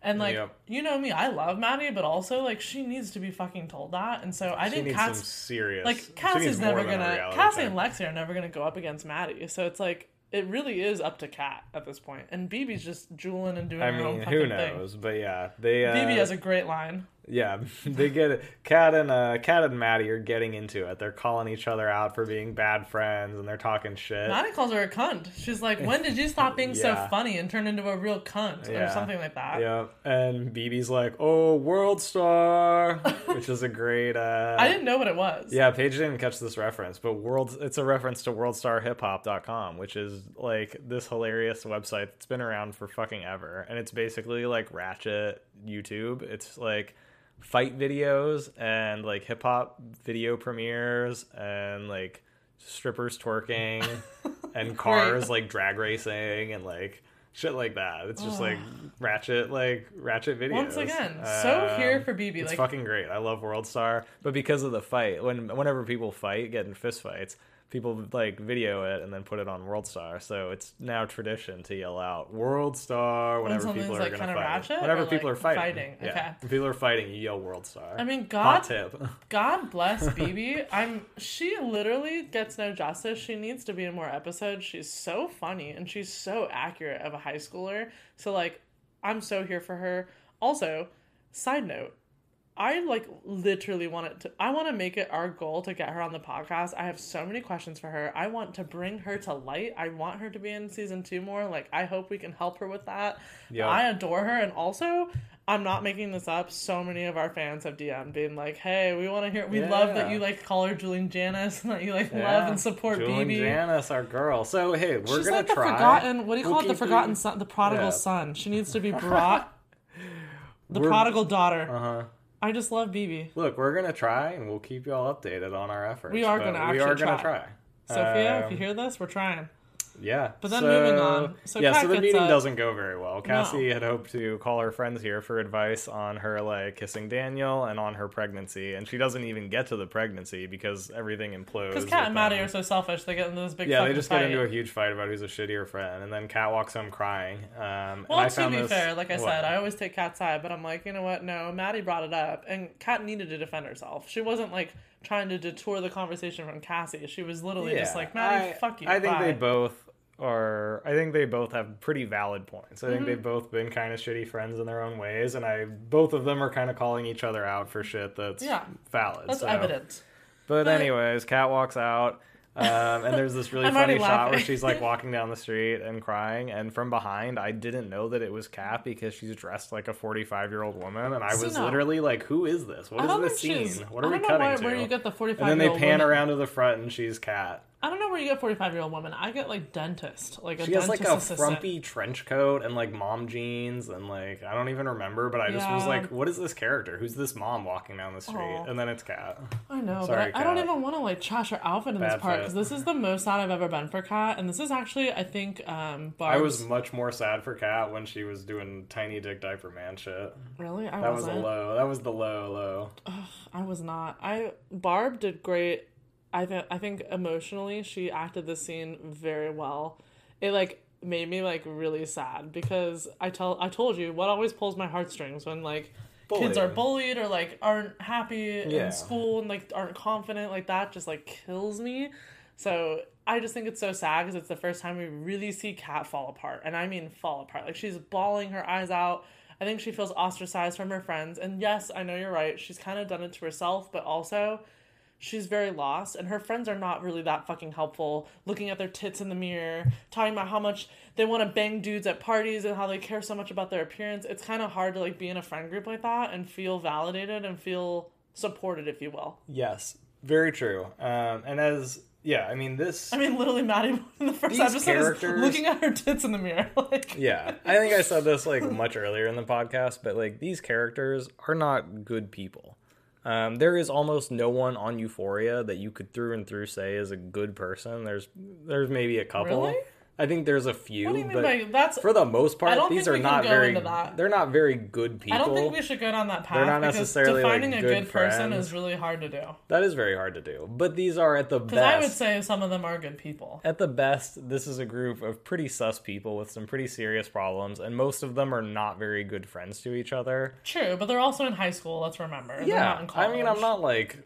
And like Yep. you know me, I love Maddie, but also like she needs to be fucking told that. And so I She think some serious. like needs Cassie's never gonna Cassie and Lexi are never gonna go up against Maddie. So it's like it really is up to Kat at this point. And BB's just drooling and doing I her own mean, fucking who thing. knows? But yeah, they. Uh, BB has a great line. Yeah, they get it. Kat and uh, Kat and Maddie are getting into it. They're calling each other out for being bad friends, and they're talking shit. Maddie calls her a cunt. She's like, "When did you stop being so funny and turn into a real cunt or something like that?" Yeah, and BB's like, "Oh, World Star," which is a great. Uh, I didn't know what it was. Yeah, Paige didn't catch this reference, but world it's a reference to worldstarhiphop.com, which is like this hilarious website that's been around for fucking ever. And it's basically like Ratchet YouTube. It's like fight videos and like hip hop video premieres and like strippers twerking and cars like drag racing and like shit like that. It's just like ratchet like ratchet videos. Once again, so here Um, for BB. it's Like, fucking great. I love World Star, but because of the fight, when whenever people fight, get in fist fights, people like video it and then put it on World Star. So it's now tradition to yell out World Star whenever something's, people are like, going to fight. whenever people like, are fighting, fighting? yeah. Okay. When people are fighting, you yell World Star. I mean, God, tip. God bless BB. I'm. She literally gets no justice. She needs to be in more episodes. She's so funny and she's so accurate of a high schooler. So like, I'm so here for her. Also, side note. I like literally want it to I want to make it our goal to get her on the podcast. I have so many questions for her. I want to bring her to light. I want her to be in season 2 more. Like I hope we can help her with that. Yeah. I adore her and also I'm not making this up. So many of our fans have DM'd being like, "Hey, we want to hear. We love that you like call her Julian Janice and that you like love and support Julian BB." Janice, our girl. So hey, we're She's gonna like the try. forgotten. What do you call it? The forgotten son, the prodigal Yeah. son. She needs to be brought. the We're- prodigal daughter. Uh huh. I just love BB. Look, we're gonna try, and we'll keep you all updated on our efforts. We are gonna we are actually gonna try. try. Sophia, if you Um, hear this, we're trying. Yeah. But then moving on. So yeah, Kat so the meeting up- doesn't go very well. Cassie had hoped to call her friends here for advice on her like kissing Daniel and on her pregnancy, and she doesn't even get to the pregnancy because everything implodes. Because Kat and Maddie are so selfish, they get into this big Yeah, they just fight. get into a huge fight about who's a shittier friend, and then Kat walks home crying. Um, Well, I to be this, fair, like I what? said, I always take Kat's side, but I'm like, you know what? No, Maddie brought it up, and Kat needed to defend herself. She wasn't like trying to detour the conversation from Cassie. She was literally just like, Maddie, I, fuck you. I think bye." they both are. I think they both have pretty valid points. I think Mm-hmm. they've both been kind of shitty friends in their own ways, and I both of them are kind of calling each other out for shit that's Yeah. valid. That's so. evident. But, But- anyways, Kat walks out. Um, and there's this really funny shot where she's like walking down the street and crying, and from behind, I didn't know that it was Kat because she's dressed like a 45 year old woman, and I was no. literally like, "Who is this? What is this scene? What are we cutting why, to?" where you get the 45 and then they pan woman. around to the front, and she's Kat. I don't know where you get 45 year old woman. I get like dentist, like a She has like a assistant. frumpy trench coat and like mom jeans and like I don't even remember, but I just was like, "What is this character? Who's this mom walking down the street?" Aw. And then it's Kat. I know, Sorry, but I, I don't even want to like trash her outfit in this part because this is the most sad I've ever been for Kat, and this is actually I think um I was much more sad for Kat when she was doing tiny dick diaper man shit. really I That was wasn't. a low. That was the low low. I was not. I Barb did great. I think I think emotionally she acted this scene very well. It like made me like really sad because I tell I told you what always pulls my heartstrings when like kids are bullied or like aren't happy Yeah. in school and like aren't confident like that just like kills me. So I just think it's so sad because it's the first time we really see Kat fall apart, and I mean fall apart. Like she's bawling her eyes out. I think she feels ostracized from her friends. And yes, I know you're right. She's kind of done it to herself, but also she's very lost and her friends are not really that fucking helpful looking at their tits in the mirror talking about how much they want to bang dudes at parties and how they care so much about their appearance it's kind of hard to like be in a friend group like that and feel validated and feel supported if you will Yes, very true. Um, and as yeah, I mean this. i mean literally maddie in the first episode characters- is looking at her tits in the mirror like yeah, I think I said this like much earlier in the podcast, but like these characters are not good people. Um, there is almost no one on Euphoria that you could through and through say is a good person. There's there's maybe a couple. Really? I think there's a few, what do you mean but by that's for the most part, these are not very. They're not very good people. I don't think we should go down that path They're not because necessarily, like, defining a good good person is really hard to do. That is very hard to do. But these are at the best. Because I would say some of them are good people. At the best, this is a group of pretty sus people with some pretty serious problems, and most of them are not very good friends to each other. True, but they're also in high school. Let's remember. In I mean, I'm not like.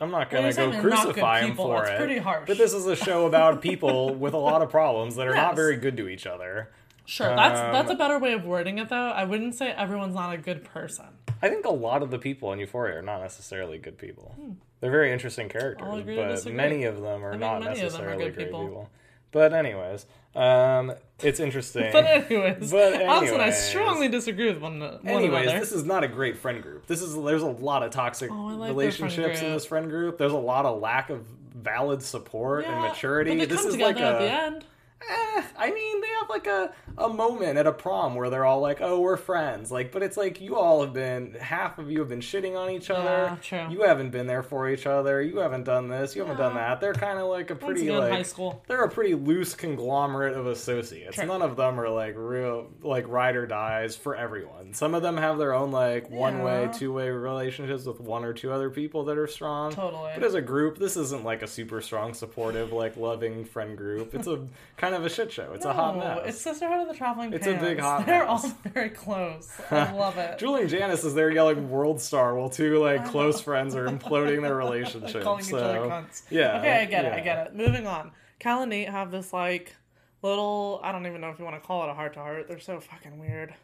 I'm not gonna go not crucify people. for That's it. pretty harsh. But this is a show about people with a lot of problems that are not very good to each other. Sure, that's Um, that's a better way of wording it, though. I wouldn't say everyone's not a good person. I think a lot of the people in Euphoria are not necessarily good people. They're very interesting characters, Hmm. I'll agree to but many of them are think not many of them are necessarily good great people. people. But anyways, um, it's interesting. But anyways, But Allison and I strongly disagree with one, one Anyways, another. this is not a great friend group. This is there's a lot of toxic Oh, like relationships in this friend group. There's a lot of lack of valid support and maturity. This is like at a the end. Eh, I mean, they have like a, a moment at a prom where they're all like, "Oh, we're friends." Like, but it's like you all have been half of you have been shitting on each other. true. You haven't been there for each other. You haven't done this. You haven't done that. They're kind of like a pretty like high school. they're a pretty loose conglomerate of associates. True. None of them are like real like ride or dies for everyone. Some of them have their own like one way, Yeah. two way relationships with one or two other people that are strong. Totally. But as a group, this isn't like a super strong, supportive, like loving friend group. It's a kind of a shit show. It's a hot No, mess. It's Sisterhood of the Traveling Pants. It's a big hot They're mess. all very close. I love it. Julie and Janice is there yelling "World Star" while two like close friends are imploding their relationship. calling each so, other cunts. Yeah. Okay, I get it. I get it. Moving on. Cal and Nate have this like little. I don't even know if you want to call it a heart to heart. They're so fucking weird.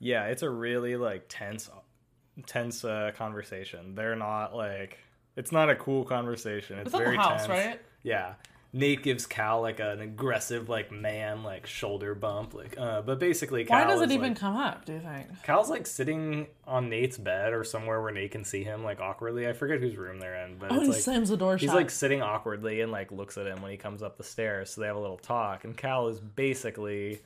Yeah, it's a really like tense, tense uh, conversation. They're not like it's not a cool conversation. It's, It's at the very house, tense. right? Yeah. Nate gives Cal like an aggressive like man like shoulder bump like uh but basically Cal Why does it even like, come up? Do you think? Cal's like sitting on Nate's bed or somewhere where Nate can see him like awkwardly. I forget whose room they're in, but Oh, it's he like slams the door he's shut. like sitting awkwardly and like looks at him when he comes up the stairs. So they have a little talk, and Cal is basically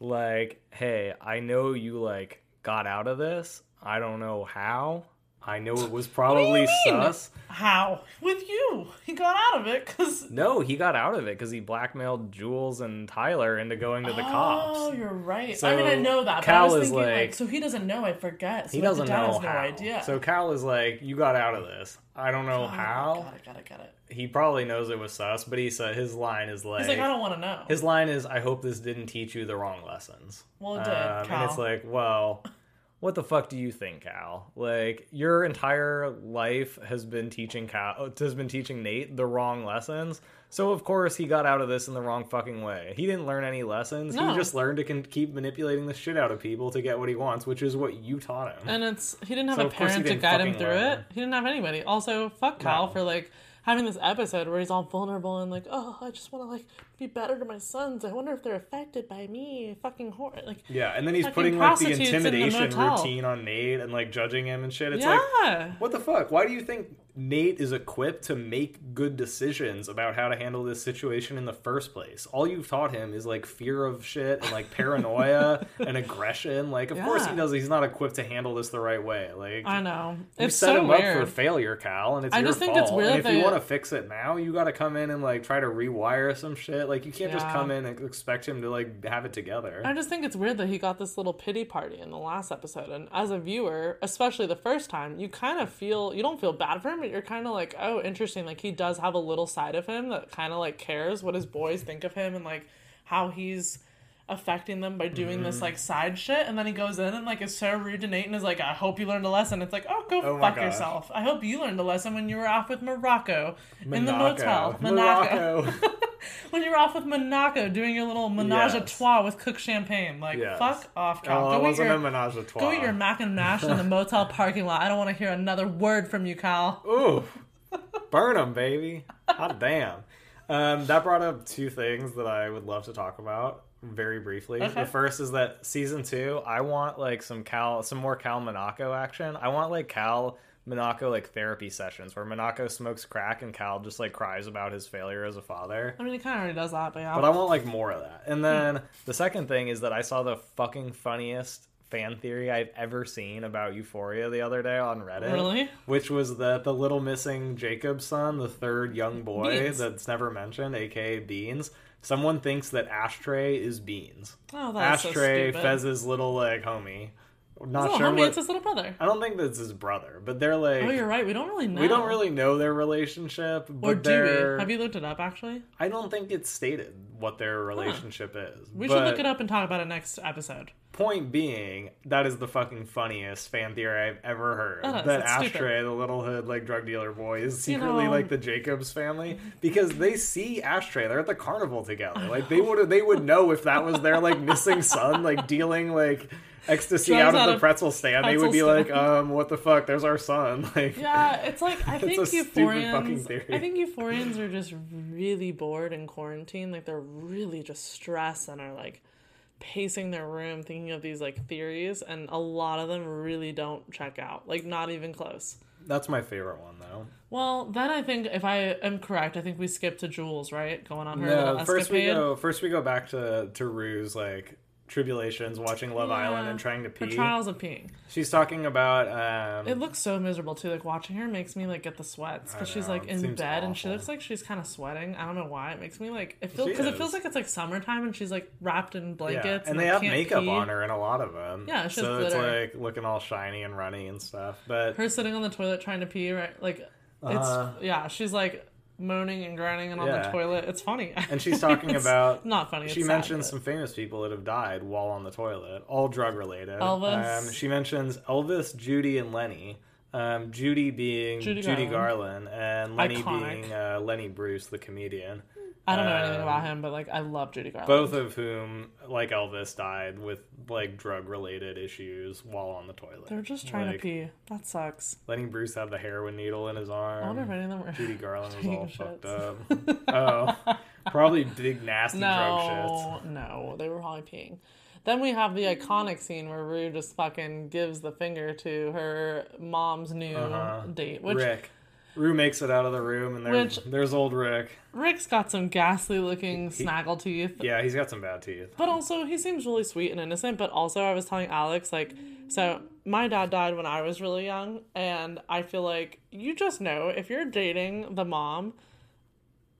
like, "Hey, I know you like got out of this. I don't know how, I know it was probably sus. How? With you? He got out of it because. No, he got out of it because he blackmailed Jules and Tyler into going to the Oh, cops. Oh, you're right. So, I mean, I know that, Cal but I was is thinking like, like- so he doesn't know. I forget. So He like, doesn't know has no how. idea. So Cal is like, "You got out of this. I don't know Oh, how." Got it. Got it. Got it. He probably knows it was sus, but he said his line is like, He's like, I don't want to know. his line is, "I hope this didn't teach you the wrong lessons." Well, it did, Um, and it's like, well, what the fuck do you think, Cal? Like your entire life has been teaching Cal has been teaching Nate the wrong lessons. So of course he got out of this in the wrong fucking way. He didn't learn any lessons. No. He just learned to keep manipulating the shit out of people to get what he wants, which is what you taught him. And it's he didn't have So a of course he parent to guide him through learn. it. He didn't have anybody. Also, fuck Cal No. for like having this episode where he's all vulnerable and like, oh, I just want to like be better to my sons. I wonder if they're affected by me. Fucking horror. Like, yeah, and then he's putting like the prostitutes in the intimidation routine on Nate and like judging him and shit. It's yeah. like What the fuck? Why do you think Nate is equipped to make good decisions about how to handle this situation in the first place? All you've taught him is like fear of shit and like paranoia and aggression. Like, of course he Yeah. does. He's not equipped to handle this the right way. Like, I know. you It's set so him weird. up for failure, Cal, and it's I your just think fault. it's weird and that if you want to fix it now, you got to come in and like try to rewire some shit. Like, you can't just come in and expect him to like have it together. I just think it's weird that he got this little pity party in the last episode. And as a viewer, especially the first time, you kind of feel you don't feel bad for him, but you're kind of like, oh, interesting. Like he does have a little side of him that kind of like cares what his boys think of him and like how he's affecting them by doing Mm-hmm. this like side shit. And then he goes in and like is so rude to Nate and is like, I hope you learned a lesson. It's like, oh, go Oh fuck yourself. I hope you learned a lesson when you were off with Morocco in the motel. Monaco. Morocco. when you were off with Monaco doing your little menage a trois with cook champagne. Like, Yes. fuck off, Cal. Oh, go wasn't your, a menage a trois. Go eat your mac and mash in the motel parking lot. I don't want to hear another word from you, Cal. Ooh, burn them, baby. Hot damn. Um, that brought up two things that I would love to talk about very briefly. Okay. The first is that season two, I want like some Cal, some more Cal Monaco action. I want like Cal Monaco like therapy sessions where Monaco smokes crack and Cal just like cries about his failure as a father. I mean, he kind of already does that, but yeah. But I want like more of that. And then the second thing is that I saw the fucking funniest fan theory I've ever seen about Euphoria the other day on Reddit. Really? Which was that the little missing Jacob son, the third young boy Beans. that's never mentioned, aka Beans. Someone thinks that Ashtray is Beans. oh, that's Ashtray, so stupid. Fez's little like homie. Not sure homie, what. it's his little brother. I don't think that's his brother, but they're like. Oh, you're right. We don't really know. we don't really know their relationship, but Or do they're. we? Have you looked it up, actually? I don't think it's stated what their relationship is. We should look it up and talk about it next episode. Point being, that is the fucking funniest fan theory I've ever heard. That that stupid. Ashtray, the little hood like drug dealer boy, is You secretly know- like the Jacobs family because they see Ashtray. They're at the carnival together. Like they would they would know if that was their like missing son, like dealing like ecstasy out of the pretzel stand. They would be pretzel like, um, what the fuck? There's our son. Like, Yeah, it's like I think a stupid fucking euphorians. I think euphorians are just really bored in quarantine. Like they're really just stressed and are like pacing their room thinking of these like theories, and a lot of them really don't check out. Like not even close. that's my favorite one though. Well, then I think if I am correct, I think we skip to Jules, right? Going on her No, first we go. First we go back to to Rue's like tribulations, watching Love Island and trying to Her pee. trials of peeing. She's talking about um, It looks so miserable too. Like watching her makes me like get the sweats because she's like in bed and she looks like she's kind of sweating. I don't know why. It makes me like it feels because it feels like it's like summertime and she's like wrapped in yeah, blankets and like, they have can't makeup pee. on her in a lot of them. Yeah, it's so it's like looking all shiny and runny and stuff. But Her sitting on the toilet trying to pee. Right, like it's yeah. She's like moaning and grinding and on the toilet. It's funny. and she's talking about not funny. she mentions some famous people that have died while on the toilet, all drug related. Elvis. Um, she mentions Elvis, Judy, and Lenny. Um, Judy being Judy Judy, Garland. Garland. and Lenny Iconic. being uh, Lenny Bruce, the comedian. I don't know anything um, about him, but like I love Judy Garland. Both of whom, like Elvis, died with like drug related issues while on the toilet. They're just trying Like, to pee. That sucks. Lenny Bruce have the heroin needle in his arm. I wonder if any of them were. Judy Garland was all shits. fucked up. oh, probably big nasty drug shits. No, no, they were probably peeing. Then we have the iconic scene where Rue just fucking gives the finger to her mom's new Uh-huh. date, which Rick. Rue makes it out of the room, and there's Which- there's old Rick. Rick's got some ghastly looking snaggle teeth. Yeah, he's got some bad teeth. But also, he seems really sweet and innocent. But also, I was telling Alex, like, so my dad died when I was really young. And I feel like you just know if you're dating the mom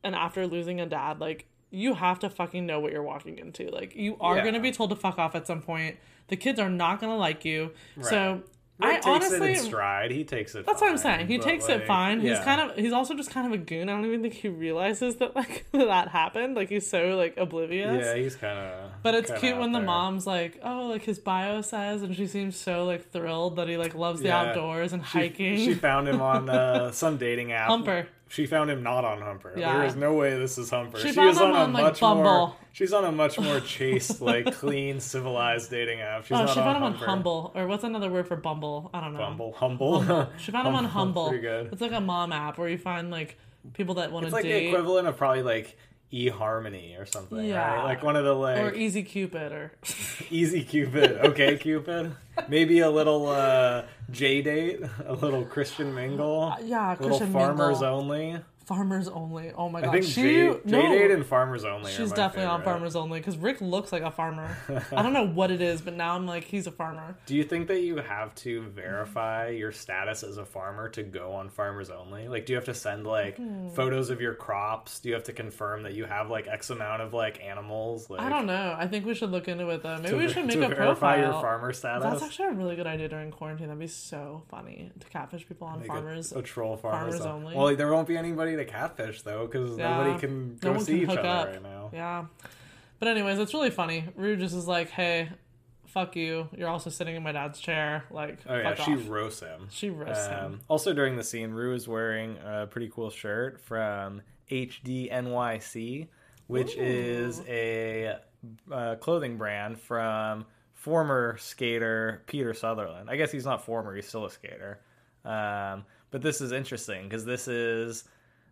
and after losing a dad, like, you have to fucking know what you're walking into. Like, you are Yeah. going to be told to fuck off at some point. The kids are not going to like you. So, Rick I takes honestly. it in stride. He takes it. That's what I'm saying. He takes like, it fine. He's kind of he's also just kind of a goon. I don't even think he realizes that like that happened. Like he's so like oblivious. Yeah, he's kind of. But it's cute when the mom's like, "Oh, like his bio says," and she seems so like thrilled that he like loves the Yeah. outdoors and She, hiking. she found him on uh, some dating app. Humper. She found him not on Humper. Yeah. There is no way this is Humper. She She, found is him on a like, much Bumble. more. She's on a much more chaste, like clean, civilized dating app. She's oh, she on found him on Humper. Humble, or what's another word for Bumble? I don't know. Bumble, humble. She found him on Humble. Pretty good. It's like a mom app where you find like people that want It's to like the equivalent of probably like eHarmony or something. Yeah. Right? Like one of the like or Easy Cupid, or Easy Cupid, okay Cupid, maybe a little uh, JDate, a little Christian mingle, yeah, a little farmers Mingle. only. Farmers Only. Oh my god, I think she J no. date and farmers only. She's are my definitely on. Farmers Only because Rick looks like a farmer. I don't know what it is, but now I'm like, he's a farmer. Do you think that you have to verify your status as a farmer to go on Farmers Only? Like, do you have to send like Hmm. photos of your crops? Do you have to confirm that you have like X amount of like animals? Like, I don't know. I think we should look into it though. Maybe to, we should make to a verify profile. your farmer status. That's actually a really good idea during quarantine. That'd be so funny to catfish people on Make a- farmers. a, troll farmers, farmers only. only. Well, there won't be anybody to catfish though, because Yeah. nobody can go no one see can each other up. right now. Yeah. But anyways, it's really funny. Rue just is like, "Hey, fuck you. You're also sitting in my dad's chair. Like, Oh yeah, she off." roasts him. She roasts him. Um, also during the scene, Rue is wearing a pretty cool shirt from HDNYC, which is a uh, clothing brand from former skater Peter Sutherland. I guess he's not former; he's still a skater. Um, but this is interesting because this is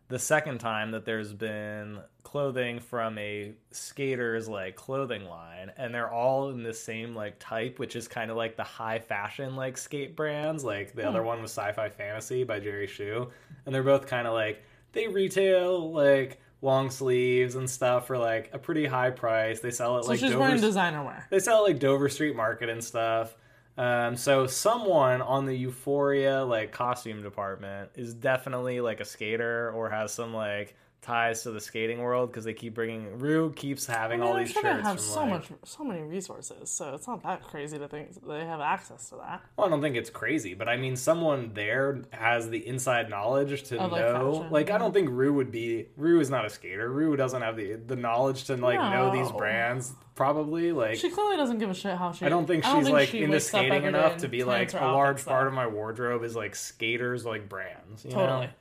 the second time that there's been clothing from a skater's like clothing line and they're all in the same like type which is kind of like the high fashion like skate brands like the other hmm. one was sci-fi fantasy by jerry Hsu, and they're both kind of like they retail like long sleeves and stuff for like a pretty high price they sell it So like she's Dover wearing designer wear. they sell it like Dover Street Market and stuff. Um, so someone on the Euphoria like costume department is definitely like a skater or has some like ties to the skating world because they keep bringing Rue keeps having I mean, all these shirts have so like. much, so many resources. So it's not that crazy to think they have access to that. Well, I don't think it's crazy, but I mean, someone there has the inside knowledge to Of, know. fashion, like, yeah. I don't think Rue would be. Rue is not a skater. Rue doesn't have the the knowledge to like know these brands. Probably like She clearly doesn't give a shit how she. I don't think she's like she into skating enough to be like a large part of my wardrobe is like skaters like brands. You Totally. Know?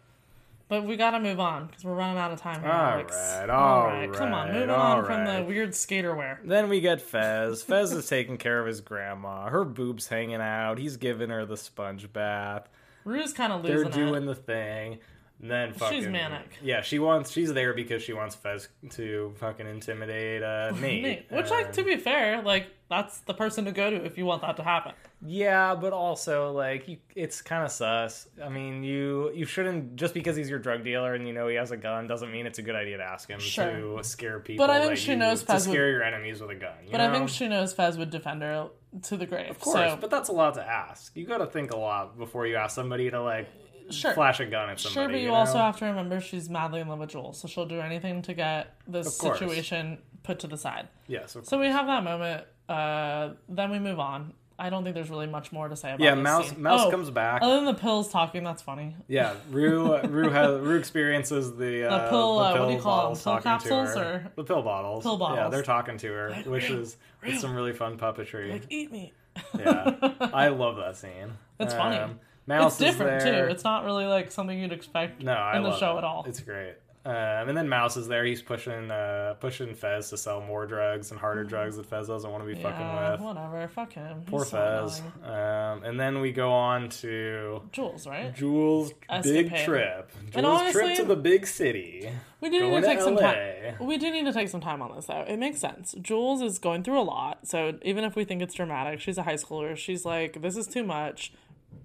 But we gotta move on because we're running out of time. Here, All Alex. right, all all right. Come on, right, moving on from the weird skater wear. Then we get Fez. Fez is taking care of his grandma. Her boobs hanging out. He's giving her the sponge bath. Rue's kind of losing. They're doing it. the thing. And then fucking manic. Yeah, she wants. She's there because she wants Fez to fucking intimidate uh, Nate. Nate. Which, like, to be fair, like that's the person to go to if you want that to happen. Yeah, but also like you, it's kind of sus. I mean, you you shouldn't just because he's your drug dealer and you know he has a gun doesn't mean it's a good idea to ask him Sure. to scare people. But I think she you- knows to Fez would- scare your enemies with a gun. But I think she knows Fez would defend her to the grave. of course, so, but that's a lot to ask. You got to think a lot before you ask somebody to like sure. flash a gun at somebody. Sure, but you, you also have to remember she's madly in love with Jules, so she'll do anything to get this situation put to the side. yes. So we have that moment. Uh, then we move on. I don't think there's really much more to say about yeah, this mouse scene. mouse Oh, comes back. Other than the pills talking, that's funny. yeah, Rue uh, Rue has Rue experiences the uh, pill, the uh, what pill do you call 'em? bottles Pill capsules or- the pill bottles. Pill bottles. Yeah, they're talking to her, which Rue, is Rue. it's some really fun puppetry. Like, eat me. yeah, I love that scene. It's funny. Mouse it's different is there. too. It's not really like something you'd expect no, I in the show it. at all. It's great. Um, and then Mouse is there. He's pushing uh, pushing Fez to sell more drugs and harder drugs that Fez doesn't want to be yeah, fucking with. whatever. Fuck him. Poor so Fez. annoying. Um, and then we go on to Jules, right? Jules' big Escapade. trip. And Jules' trip to the big city. We do need to to take some time. We do need to take some time on this, though. It makes sense. Jules is going through a lot, so even if we think it's dramatic, she's a high schooler. She's like, "This is too much."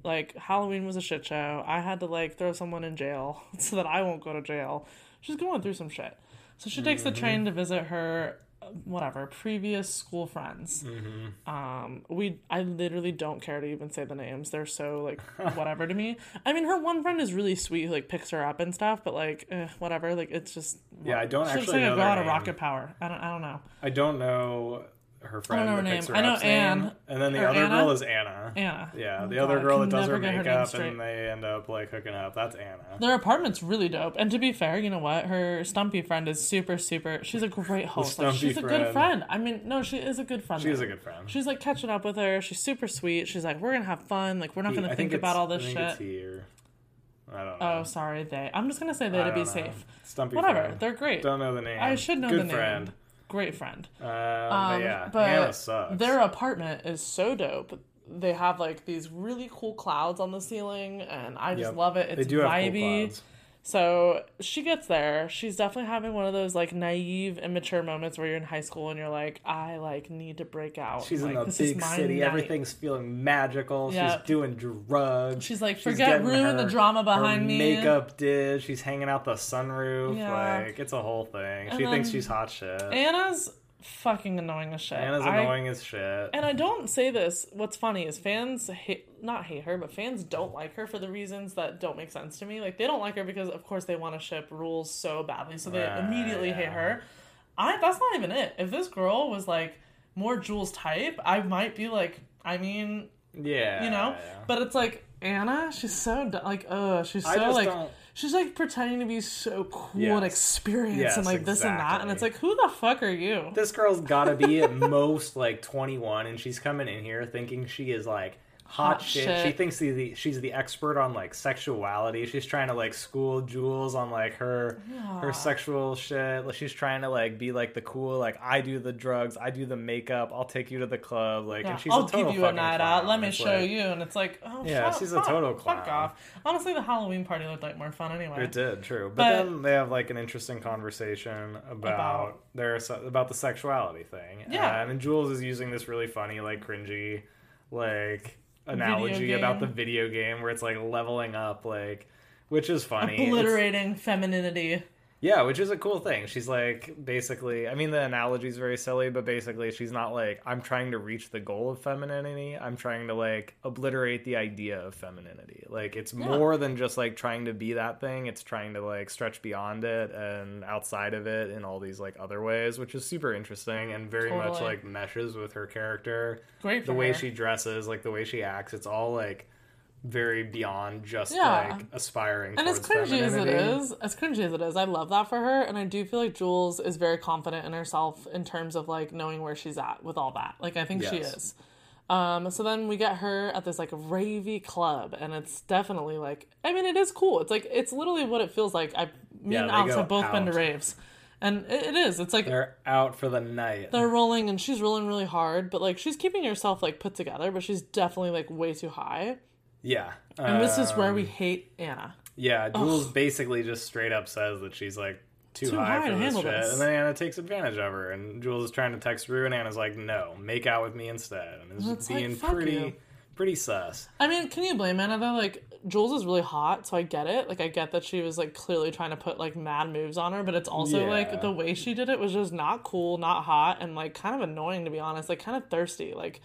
Like Halloween was a shit show. I had to like throw someone in jail so that I won't go to jail. She's going through some shit. So she takes the train to visit her whatever previous school friends. Um, we I literally don't care to even say the names. They're so like whatever to me. I mean, her one friend is really sweet, who like picks her up and stuff. But like, eh, whatever. Like it's just Yeah, I don't She looks actually like know a girl of. Rocket Power. I don't. I don't know. I don't know her friend. know her that picks name. her I know up's name. And then the Or other Anna? girl is Anna. Anna. Yeah, Oh, the other I girl that does her get her makeup and they end up like hooking up. That's Anna. Their apartment's really dope. And to be fair, you know what? Her stumpy friend is super, super. She's a great host. Like, she's a good friend. friend. I mean, no, she is a good friend. She is a good friend. She's like catching up with her. She's super sweet. She's like, we're gonna have fun. Like, we're not gonna I think, about all this I think shit. I don't know. Oh, sorry, they. I'm just gonna say they I to be know. safe. Stumpy Whatever. friend. They're great. Don't know the name. I should know Good the name. friend. Great friend. Um, Um, yeah, but Anna sucks. Their apartment is so dope. They have like these really cool clouds on the ceiling, and I just Yep. love it. It's they do have cool vibey. clouds. So she gets there. She's definitely having one of those like naive, immature moments where you're in high school and you're like, I like need to break out. She's like, in this big city. night. Everything's feeling magical. Yep. She's doing drugs. She's like, forget getting ruin the her- drama her behind me. Makeup did. She's hanging out the sunroof. Yeah. Like it's a whole thing. And she thinks she's hot shit. Anna's fucking annoying as shit. Anna's I- annoying as shit. And I don't say this. What's funny is fans hate, not hate her, but fans don't like her for the reasons that don't make sense to me. Like they don't like her because, of course, they want to ship rules so badly, so they immediately hate her. I that's not even it. If this girl was like more Jules type, I might be like, I mean, yeah, you know. yeah. But it's like Anna, she's so like, uh, she's so like. don't- She's like pretending to be so cool and experienced Yes, and like this and that, and it's like, who the fuck are you? This girl's gotta be at most like 21, and she's coming in here thinking she is like hot, Hot shit. shit. She thinks the, the, she's the expert on like sexuality. She's trying to like school Jules on like her her sexual shit. Like, She's trying to like be like the cool like I do the drugs, I do the makeup, I'll take you to the club. Like, Yeah, and she's I'll a total give you a night out. Let me It's show like- you. And it's like, oh, Yeah, fuck, she's a fuck, total Fuck clown. off. Honestly, the Halloween party looked like more fun anyway. It did, true. But, But- then they have like an interesting conversation about, About- their about the sexuality thing. Yeah. and, and Jules is using this really funny, like cringy, like analogy about the video game where it's like leveling up, like which is funny. It's- Obliterating femininity. Yeah, which is a cool thing. She's like basically, I mean, the analogy is very silly, but basically, she's not like, I'm trying to reach the goal of femininity. I'm trying to like obliterate the idea of femininity. Like, it's more than just like trying to be that thing, it's trying to like stretch beyond it and outside of it in all these like other ways, which is super interesting and very much like meshes with her character. Great for The way her. she dresses, like the way she acts, it's all like very beyond just Yeah. like aspiring And as cringy as it is, as cringy as it is, I love that for her. And I do feel like Jules is very confident in herself in terms of like knowing where she's at with all that. Like I think she is. Um, so then we get her at this like ravey club, and it's definitely like I mean it is cool. It's like it's literally what it feels like. I me Yeah, and Alex have both been to raves, and it, it is. It's like They're out for the night. they're rolling and she's rolling really hard, but like she's keeping herself like put together, but she's definitely like way too high. Yeah. And this is where Um, we hate Anna. Yeah, Jules basically just straight up says that she's like too, Too high, high for this shit. this. And then Anna takes advantage of her and Jules is trying to text Rue and Anna's like, No, make out with me instead. And is it's being fuck pretty you. pretty sus. I mean, can you blame Anna though? Like Jules is really hot, so I get it. Like I get that she was like clearly trying to put like mad moves on her, but it's also Yeah. like the way she did it was just not cool, not hot, and like kind of annoying to be honest. Like kind of thirsty. Like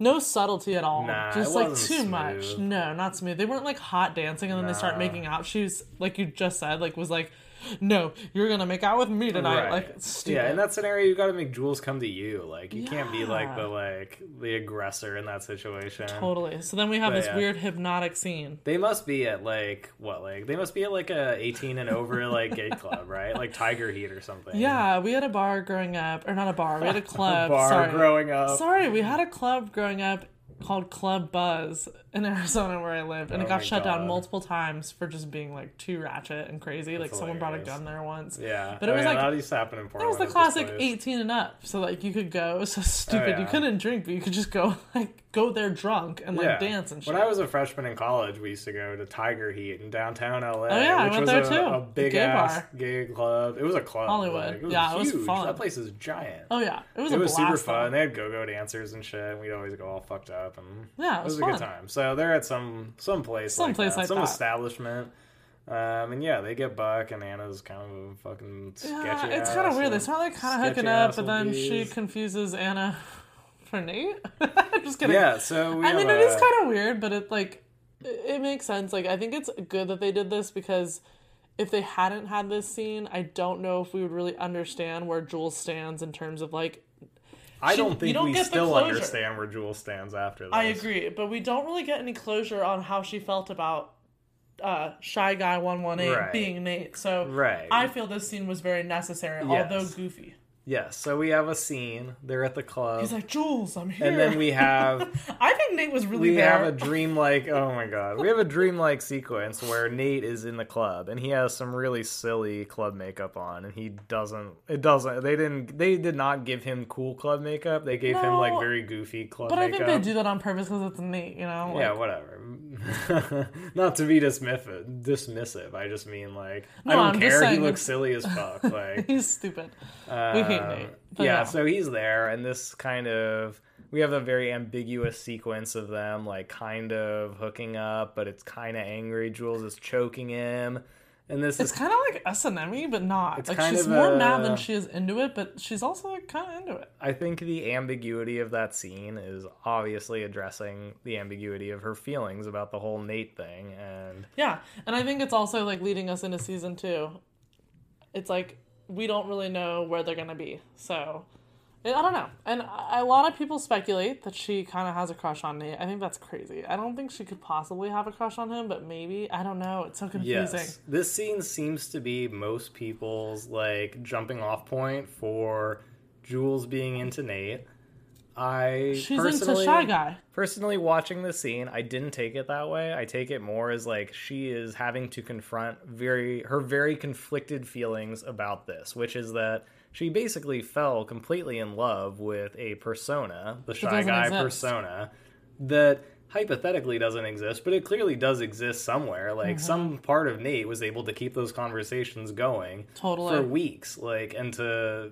no subtlety at all. Nah, just like too much. No, not smooth. They weren't like hot dancing and then they start making out. She was like you just said, like was like, No, you're gonna make out with me tonight. Right. Like stupid. Yeah, in that scenario you gotta make Jules come to you. Like you can't be like the like the aggressor in that situation. Totally. So then we have But this yeah. weird hypnotic scene. They must be at like what like they must be at like a eighteen and over like gay club, right? Like Tiger Heat or something. Yeah, we had a bar growing up, or not a bar. We had a club. bar sorry. growing up. Sorry, we had a club growing up called Club Buzz in Arizona where I lived, and Oh it got shut down multiple times for just being like too ratchet and crazy. like someone brought a gun there once. Yeah, but it Oh, was like that used to happen in it Portland. was the classic 18 and up. So like you could go. It was so oh, stupid. Oh, yeah. You couldn't drink, but you could just go like go there drunk and like dance and shit. When I was a freshman in college, we used to go to Tiger Heat in downtown LA. Oh, yeah, I which went was there a, too. a big Gay ass bar. gay club. It was a club. Hollywood. like, it was Yeah, it was huge. fun. That place is giant. oh yeah, it was it was super fun. though. They had go-go dancers and shit. And we'd always go all fucked up, and Yeah, it was a good time. So they're at some some place, Some like place that, like some that. establishment. Um, and yeah, they get Buck, and Anna's kind of a fucking sketchy. Yeah, it's kind of weird. They start like kind of hooking up, but then she confuses Anna for Nate. I'm Just kidding. Yeah, so we I mean, have it is kind of weird, but it like it makes sense. Like I think it's good that they did this because if they hadn't had this scene, I don't know if we would really understand where Jules stands in terms of like. I don't you think don't we get still understand where Jules stands after this. I agree, but we don't really get any closure on how she felt about uh, shy guy one one eight Right. being Nate. So Right. I feel this scene was very necessary, Yes. although goofy. Yes, so we have a scene. They're at the club. He's like, Jules, I'm here. and then we have I think Nate was really we there. have a dreamlike oh my god we have a dreamlike sequence where nate is in the club and he has some really silly club makeup on and he doesn't it doesn't they didn't they did not give him cool club makeup they gave him like very goofy club but I makeup think they do that on purpose because it's Nate, you know? yeah whatever not to be dismissive dismissive i just mean like i No, don't I'm just care he saying looks it's- silly as fuck like He's stupid. we uh, um. Yeah, so he's there, and this kind of we have a very ambiguous sequence of them like kind of hooking up, but it's kind of angry. Jules is choking him, and this it's is kind of like S and M but not. It's like she's more a- mad than she is into it, but she's also like kind of into it. I think the ambiguity of that scene is obviously addressing the ambiguity of her feelings about the whole Nate thing, and Yeah, and I think it's also like leading us into season two. It's like we don't really know where they're gonna be, so I don't know. And a a lot of people speculate that she kind of has a crush on Nate. I think that's crazy. I don't think she could possibly have a crush on him, but maybe I don't know. It's so confusing. Yes. This scene seems to be most people's like jumping off point for Jules being into Nate. I She's into personally, shy guy. Personally, watching the scene, I didn't take it that way. I take it more as like she is having to confront very her very conflicted feelings about this, which is that she basically fell completely in love with a persona, the shy guy exist. persona, that hypothetically doesn't exist, but it clearly does exist somewhere. Like Mm-hmm. some part of Nate was able to keep those conversations going Totally. for weeks, like and to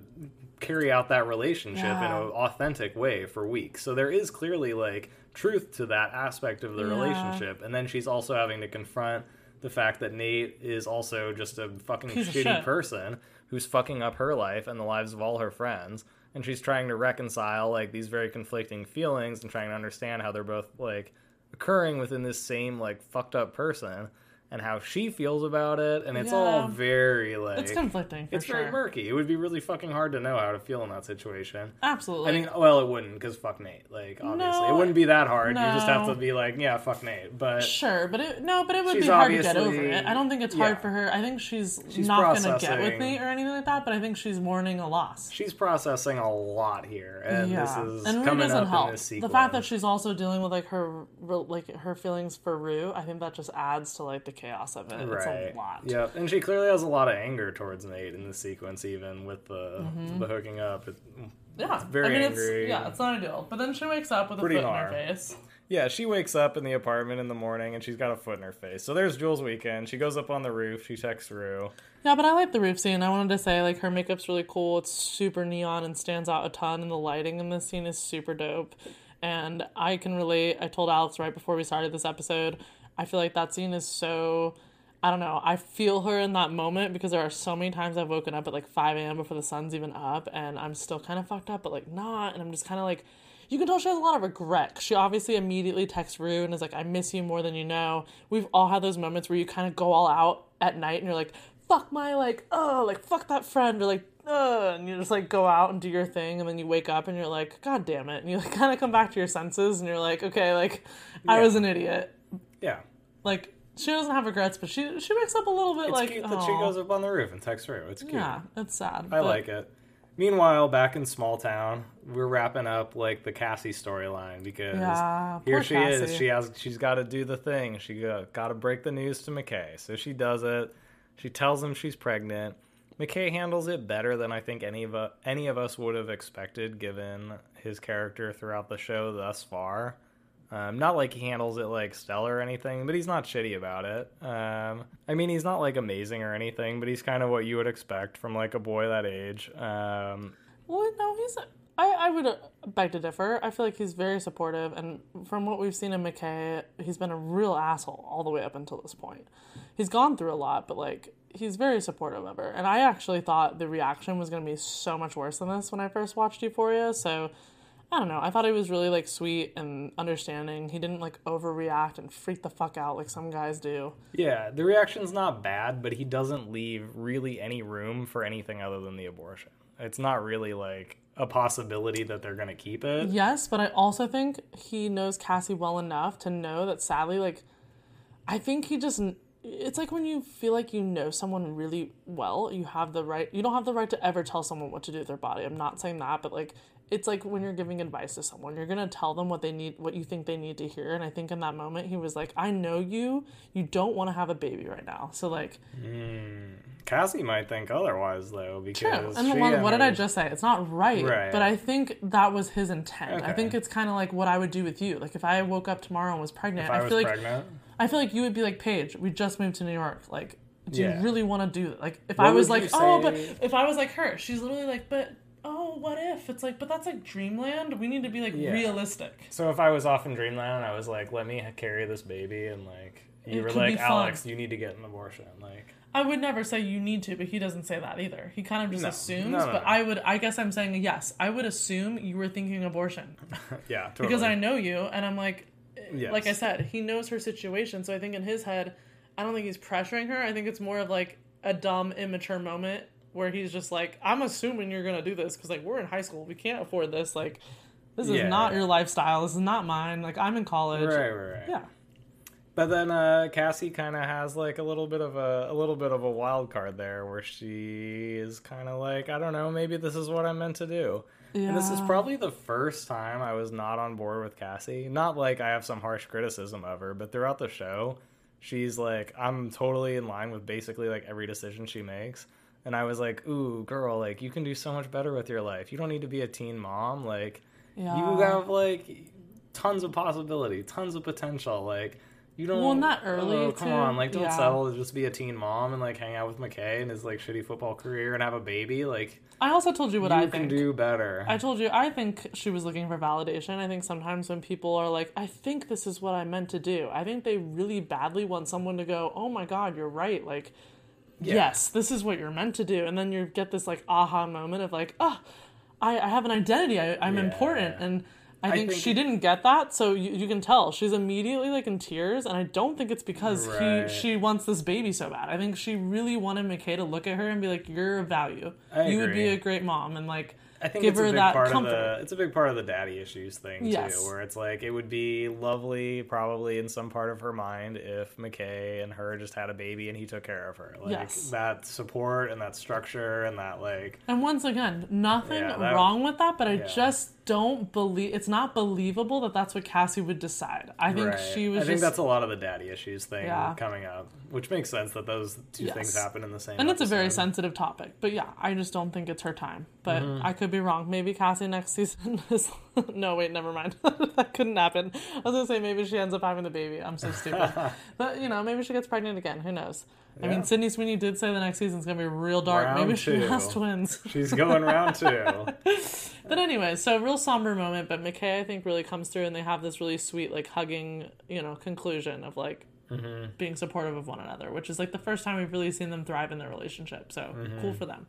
carry out that relationship in an authentic way for weeks. So there is clearly like truth to that aspect of the Yeah. relationship. And then she's also having to confront the fact that Nate is also just a fucking Piece shitty person who's fucking up her life and the lives of all her friends. And she's trying to reconcile like these very conflicting feelings and trying to understand how they're both like occurring within this same like fucked up person and how she feels about it. And it's all very like It's conflicting for it's sure. very murky. It would be really fucking hard to know how to feel in that situation. Absolutely. I mean, well, it wouldn't because fuck Nate. Like, obviously, No, it wouldn't be that hard. You just have to be like, yeah, fuck Nate. But Sure, but it, no, but it would be hard to get over it. I don't think it's hard for her. I think she's, She's not gonna get with Nate or anything like that. But I think she's mourning a loss. she's processing a lot here, and yeah, this is and coming doesn't up help. The fact that she's also dealing with like her like her feelings for Rue, I think that just adds to like the chaos of it. It's right, a lot. yep, and she clearly has a lot of anger towards Nate in this sequence, even with the mm-hmm. the hooking up. It, Yeah, very I mean, angry. It's, yeah, it's not ideal. But then she wakes up with a foot hard. in her face. Yeah, she wakes up in the apartment in the morning and she's got a foot in her face. So there's Jules' weekend. She goes up on the roof. She texts Rue. Yeah, but I like the roof scene. I wanted to say like her makeup's really cool. It's super neon and stands out a ton, and the lighting in this scene is super dope. And I can relate. I told Alex right before we started this episode. I feel like that scene is so. I don't know. I feel her in that moment because there are so many times I've woken up at like 5 a.m. before the sun's even up, and I'm still kind of fucked up, but like not. And I'm just kind of like, you can tell she has a lot of regret. She obviously immediately texts Rue and is like, I miss you more than you know. We've all had those moments where you kind of go all out at night and you're like, fuck my, like, oh, like, fuck that friend, or like, uh, and you just like go out and do your thing, and then you wake up and you're like, god damn it. And you like kind of come back to your senses and you're like, okay, like, I was an idiot. Yeah, Like, she doesn't have regrets, but she she wakes up a little bit it's like, cute that she goes up on the roof and texts Rue. It's cute. yeah, it's sad. I like it. Meanwhile, back in small town, we're wrapping up like the Cassie storyline because Yeah, here she is. She has she's got to do the thing. She got, got to break the news to McKay. So she does it. She tells him she's pregnant. McKay handles it better than I think any of uh, any of us would have expected, given his character throughout the show thus far. Um, not like he handles it like stellar or anything, but he's not shitty about it. Um, I mean, he's not like amazing or anything, but he's kind of what you would expect from like a boy that age. Um, Well, no, he's. I, I would uh, beg to differ. I feel like he's very supportive, and from what we've seen in McKay, he's been a real asshole all the way up until this point. He's gone through a lot, but like he's very supportive of her. And I actually thought the reaction was going to be so much worse than this when I first watched Euphoria. So I don't know. I thought he was really like sweet and understanding. He didn't like overreact and freak the fuck out like some guys do. yeah, the reaction's not bad, but he doesn't leave really any room for anything other than the abortion. It's not really like a possibility that they're gonna keep it. Yes, but I also think he knows Cassie well enough to know that sadly, like, I think he just. It's like when you feel like you know someone really well, you have the right. You don't have the right to ever tell someone what to do with their body. I'm not saying that, but like, it's like when you're giving advice to someone, you're gonna tell them what they need, what you think they need to hear. And I think in that moment, he was like, "I know you. You don't want to have a baby right now, so like." Hmm. Cassie might think otherwise though, because True. And what, what did I just say? It's not right, Right. but I think that was his intent. I think it's kind of like what I would do with you. Like if I woke up tomorrow and was pregnant, I, I, feel like pregnant. I feel like you would be like, Paige, we just moved to New York. Like, do Yeah. you really want to do that? Like, if What I was like, oh, but if I was like her, she's literally like, but oh, what if? It's like, but that's like dreamland. We need to be like Yeah. realistic. So if I was off in Dreamland, I was like, "Let me carry this baby," and like you It were like, fun. "Alex, you need to get an abortion." Like, I would never say you need to, but he doesn't say that either. He kind of just No. assumes. No, no, but. I would, I guess I'm saying yes. I would assume you were thinking abortion. yeah, totally. because I know you, and I'm like, Yes. like I said, he knows her situation. So I think in his head, I don't think he's pressuring her. I think it's more of like a dumb, immature moment where he's just like, I'm assuming you're gonna do this because like we're in high school, we can't afford this. Like, this is Yeah. not your lifestyle. This is not mine. Like I'm in college. right, right, right. Yeah. But then uh, Cassie kind of has like a little bit of a a little bit of a wild card there, where she is kind of like, I don't know, maybe this is what I'm meant to do. Yeah. And this is probably the first time I was not on board with Cassie. Not like I have some harsh criticism of her, but throughout the show, she's like, I'm totally in line with basically like every decision she makes. And I was like, ooh, girl, like you can do so much better with your life. You don't need to be a teen mom. Like, you have like tons of possibility, tons of potential. Like, you don't. Well, not early, Oh, come too. on, like don't Yeah. settle to just be a teen mom and like hang out with McKay and his like shitty football career and have a baby. Like, I also told you what you I can think. do better. I told you, I think she was looking for validation. I think sometimes when people are like, I think this is what I meant to do, I think they really badly want someone to go, oh my God, you're right. Like, Yeah. yes, this is what you're meant to do. And then you get this like aha moment of like, oh, I, I have an identity. I, I'm Yeah. important. And I think, think- she didn't get that. So you, you can tell she's immediately like in tears. And I don't think it's because Right. he she wants this baby so bad. I think she really wanted McKay to look at her and be like, you're of value. I you would be a great mom. And like, I think give it's a big that part comfort. of the it's a big part of the daddy issues thing Yes. too, where it's like it would be lovely, probably in some part of her mind, if McKay and her just had a baby and he took care of her. Like Yes. that support and that structure and that like And once again, nothing Yeah, that- wrong with that, but I yeah. just don't believe it's not believable that that's what Cassie would decide. I think Right. she was I think just that's a lot of the daddy issues thing Yeah. coming up, which makes sense that those two Yes. things happen in the same. and it's a very sensitive topic. But yeah, I just don't think it's her time. But Mm-hmm. I could be wrong. Maybe Cassie next season is No, wait, never mind. that couldn't happen. I was gonna say maybe she ends up having the baby. I'm so stupid. but you know, maybe she gets pregnant again. Who knows? I Yeah. mean Sydney Sweeney did say the next season's gonna be real dark. Round maybe she has twins. She's going round two. But anyway, so real somber moment, but McKay I think really comes through and they have this really sweet like hugging, you know, conclusion of like Mm-hmm. being supportive of one another, which is like the first time we've really seen them thrive in their relationship. So Mm-hmm. cool for them.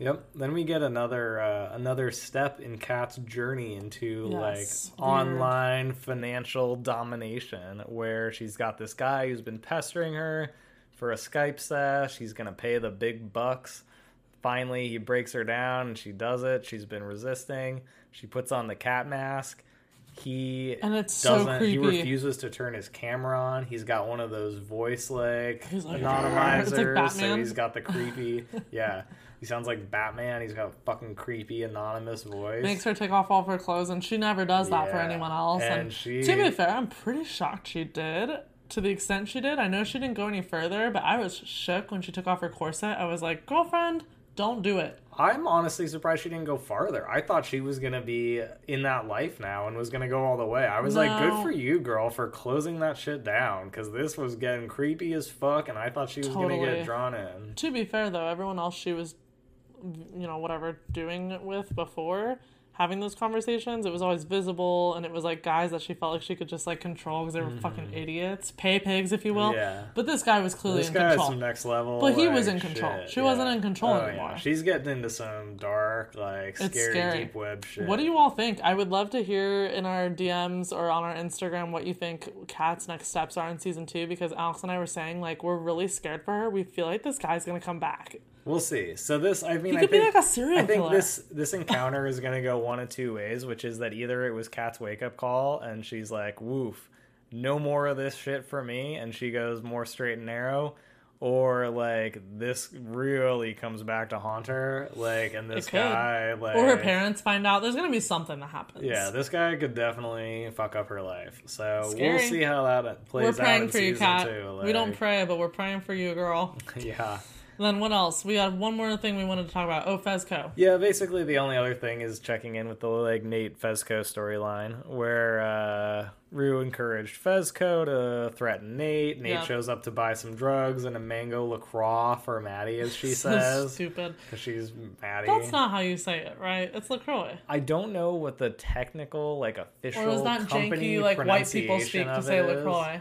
Yep. Then we get another uh, another step in Kat's journey into Yes, like online financial domination, where she's got this guy who's been pestering her for a Skype sesh. He's gonna pay the big bucks. Finally, he breaks her down, and she does it. She's been resisting. She puts on the cat mask. He And it's doesn't. he creepy. refuses to turn his camera on. He's got one of those voice like like, anonymizers. Like so he's got the creepy. yeah, he sounds like Batman. He's got a fucking creepy anonymous voice. Makes her take off all of her clothes and she never does that for anyone else. And And, she- to be fair, I'm pretty shocked she did. To the extent she did. I know she didn't go any further, but I was shook when she took off her corset. I was like, girlfriend, don't do it. I'm honestly surprised she didn't go farther. I thought she was gonna be in that life now and was gonna go all the way. I was like, good for you, girl, for closing that shit down because this was getting creepy as fuck, and I thought she was gonna get drawn in. To be fair, though, everyone else she was, you know, whatever, doing it with before, having those conversations, it was always visible, and it was like guys that she felt like she could just like control because they were fucking idiots, pay pigs, if you will. Mm-hmm. Yeah. But this guy was clearly This in guy's control. some next level. But he was in control. shit, She wasn't in control Oh, anymore. Yeah. She's getting into some dark, like scary, scary. deep web shit. What do you all think? I would love to hear in our DMs or on our Instagram what you think Kat's next steps are in season two because Alex and I were saying like we're really scared for her. We feel like this guy's gonna come back. We'll see. So this, I mean, He I could be think, like a serial I think killer. this this encounter is gonna go one of two ways, which is that either it was Kat's wake up call and she's like, "Woof, no more of this shit for me," and she goes more straight and narrow, or like this really comes back to haunt her, like, and this guy, like, Or her parents find out. There's gonna be something that happens. Yeah, this guy could definitely fuck up her life. So we'll see how that plays out. we're out praying in for you, season Kat. two. We don't pray, but we're praying for you, girl. Yeah. Then what else? We got one more thing we wanted to talk about. Oh, Fezco. Yeah, basically the only other thing is checking in with the like Nate Fezco storyline where uh Rue encouraged Fezco to threaten Nate. Nate Yeah. shows up to buy some drugs and a mango LaCroix for Maddie, as she So says. stupid. Because she's Maddie. That's not how you say it, right? It's Lacroix. I don't know what the technical, like official Or was that company janky like white people speak to say it is.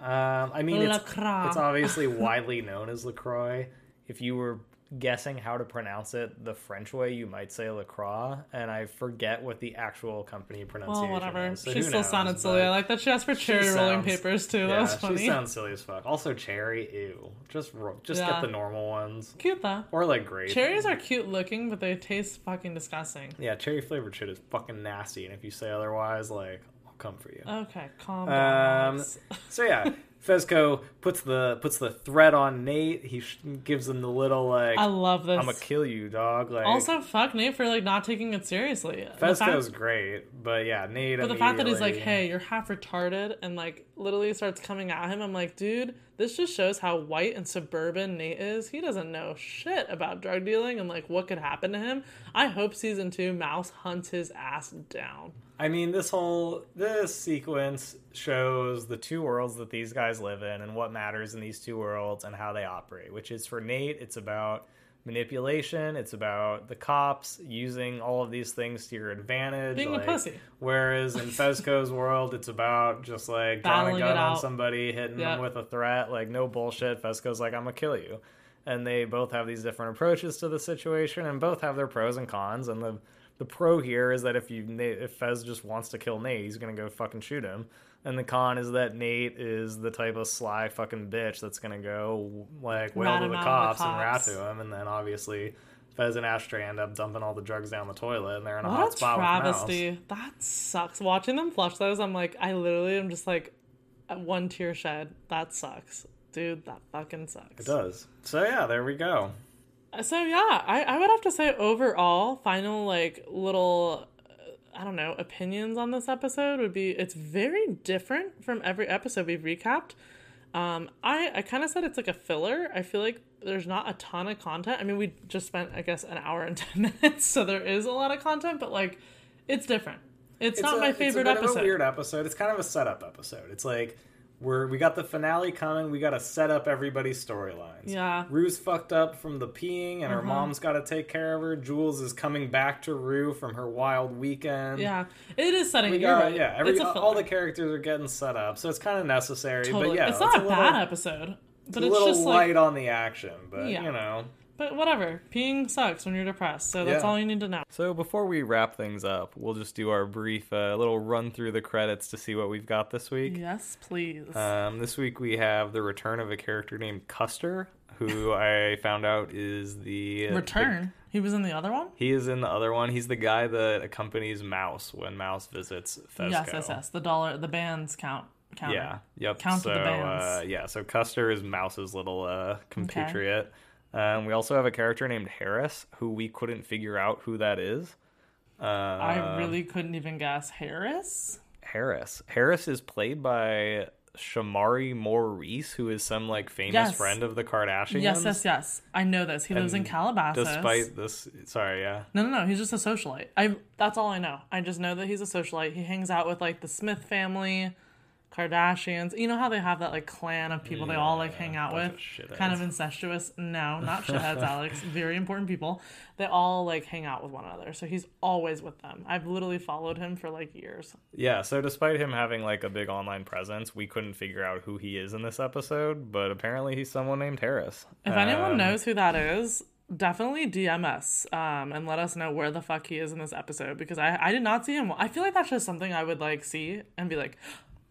Um, I mean, it's, it's obviously widely known as LaCroix. If you were guessing how to pronounce it the French way, you might say LaCroix, and I forget what the actual company pronunciation Well, whatever. is. so she still knows, sounded silly. I like that she asked for cherry rolling papers too. Yeah, that was she sounds silly as fuck. Also, cherry, ew. Just just Yeah. get the normal ones, Cute though. or like grape. Cherries are cute looking, but they taste fucking disgusting. Yeah, cherry flavored shit is fucking nasty, and if you say otherwise, like come for you. Okay, calm down. Um, so yeah, Fezco puts the puts the threat on Nate. He sh- gives him the little like, I love this. "I'm gonna kill you, dog." Like, also, fuck Nate for like not taking it seriously. Fezco's fact- great, but yeah, Nate. But the fact that he's like, "Hey, you're half retarded," and like literally starts coming at him, I'm like, dude, this just shows how white and suburban Nate is. He doesn't know shit about drug dealing and like what could happen to him. I hope season two, Mouse hunts his ass down. I mean, this whole this sequence shows the two worlds that these guys live in and what matters in these two worlds and how they operate. Which is for Nate, it's about manipulation. It's about the cops using all of these things to your advantage. Being a pussy. Whereas in Fezco's world, it's about just like drawing a gun on somebody, hitting Yep. them with a threat. Like no bullshit. Fezco's like, I'm gonna kill you. And they both have these different approaches to the situation, and both have their pros and cons. And the the pro here is that if you if Fez just wants to kill Nate, he's gonna go fucking shoot him. And the con is that Nate is the type of sly fucking bitch that's gonna go like wail to the of the cops and rat to him, and then obviously Fez and Ashtray end up dumping all the drugs down the toilet, and they're in a hot What a spot with Mouse. travesty. That sucks. Watching them flush those, I'm like, I literally am just like, one tear shed. That sucks. Dude, that fucking sucks. It does. So yeah, there we go. So yeah, I, I would have to say overall, final like little uh, I don't know, opinions on this episode would be it's very different from every episode we've recapped. Um I I kind of said it's like a filler. I feel like there's not a ton of content. I mean, we just spent I guess an hour and 10 minutes, so there is a lot of content, but like it's different. It's, not a- my favorite it's a episode. Of a weird episode. It's kind of a setup episode. It's like we're we got the finale coming. We got to set up everybody's storylines. Yeah. Uh-huh. Rue's fucked up from the peeing, and her mom's got to take care of her. Jules is coming back to Rue from her wild weekend. yeah. It is setting We got, right. yeah, every, it's a all the characters are getting set up, so it's kind of necessary. Totally. But yeah, it's not a, little, bad episode, but a it's little just light like on the action. But Yeah. you know, But whatever. Peeing sucks when you're depressed, so that's Yeah. all you need to know. So before we wrap things up, we'll just do our brief uh, little run through the credits to see what we've got this week. Yes, please. Um, this week we have the return of a character named Custer, who I found out is the Return. he was in the other one? he is in the other one. He's the guy that accompanies Mouse when Mouse visits Fezco. Yes, yes, yes. The dollar, the bands count. Counter. Yeah. Yep. Count so, the bands. Uh, yeah. So Custer is Mouse's little uh, compatriot. Um, we also have a character named Harris, who we couldn't figure out who that is. Uh, I really couldn't even guess. Harris? Harris. Harris is played by Shamari Maurice, who is some like famous Yes. friend of the Kardashians. Yes, yes, yes. I know this. He lives in And Calabasas. Despite this, sorry, yeah. No, no, no. He's just a socialite. I. That's all I know. I just know that he's a socialite. He hangs out with like the Smith family, Kardashians. You know how they have that like clan of people they all like hang out with, of kind of incestuous. No, not shitheads, Alex. Very important people. They all like hang out with one another. So he's always with them. I've literally followed him for like years. Yeah, so despite him having like a big online presence, we couldn't figure out who he is in this episode, but apparently he's someone named Harris. If anyone Um, knows who that is, definitely DM us um, and let us know where the fuck he is in this episode because I, I did not see him. I feel like that's just something I would like see and be like,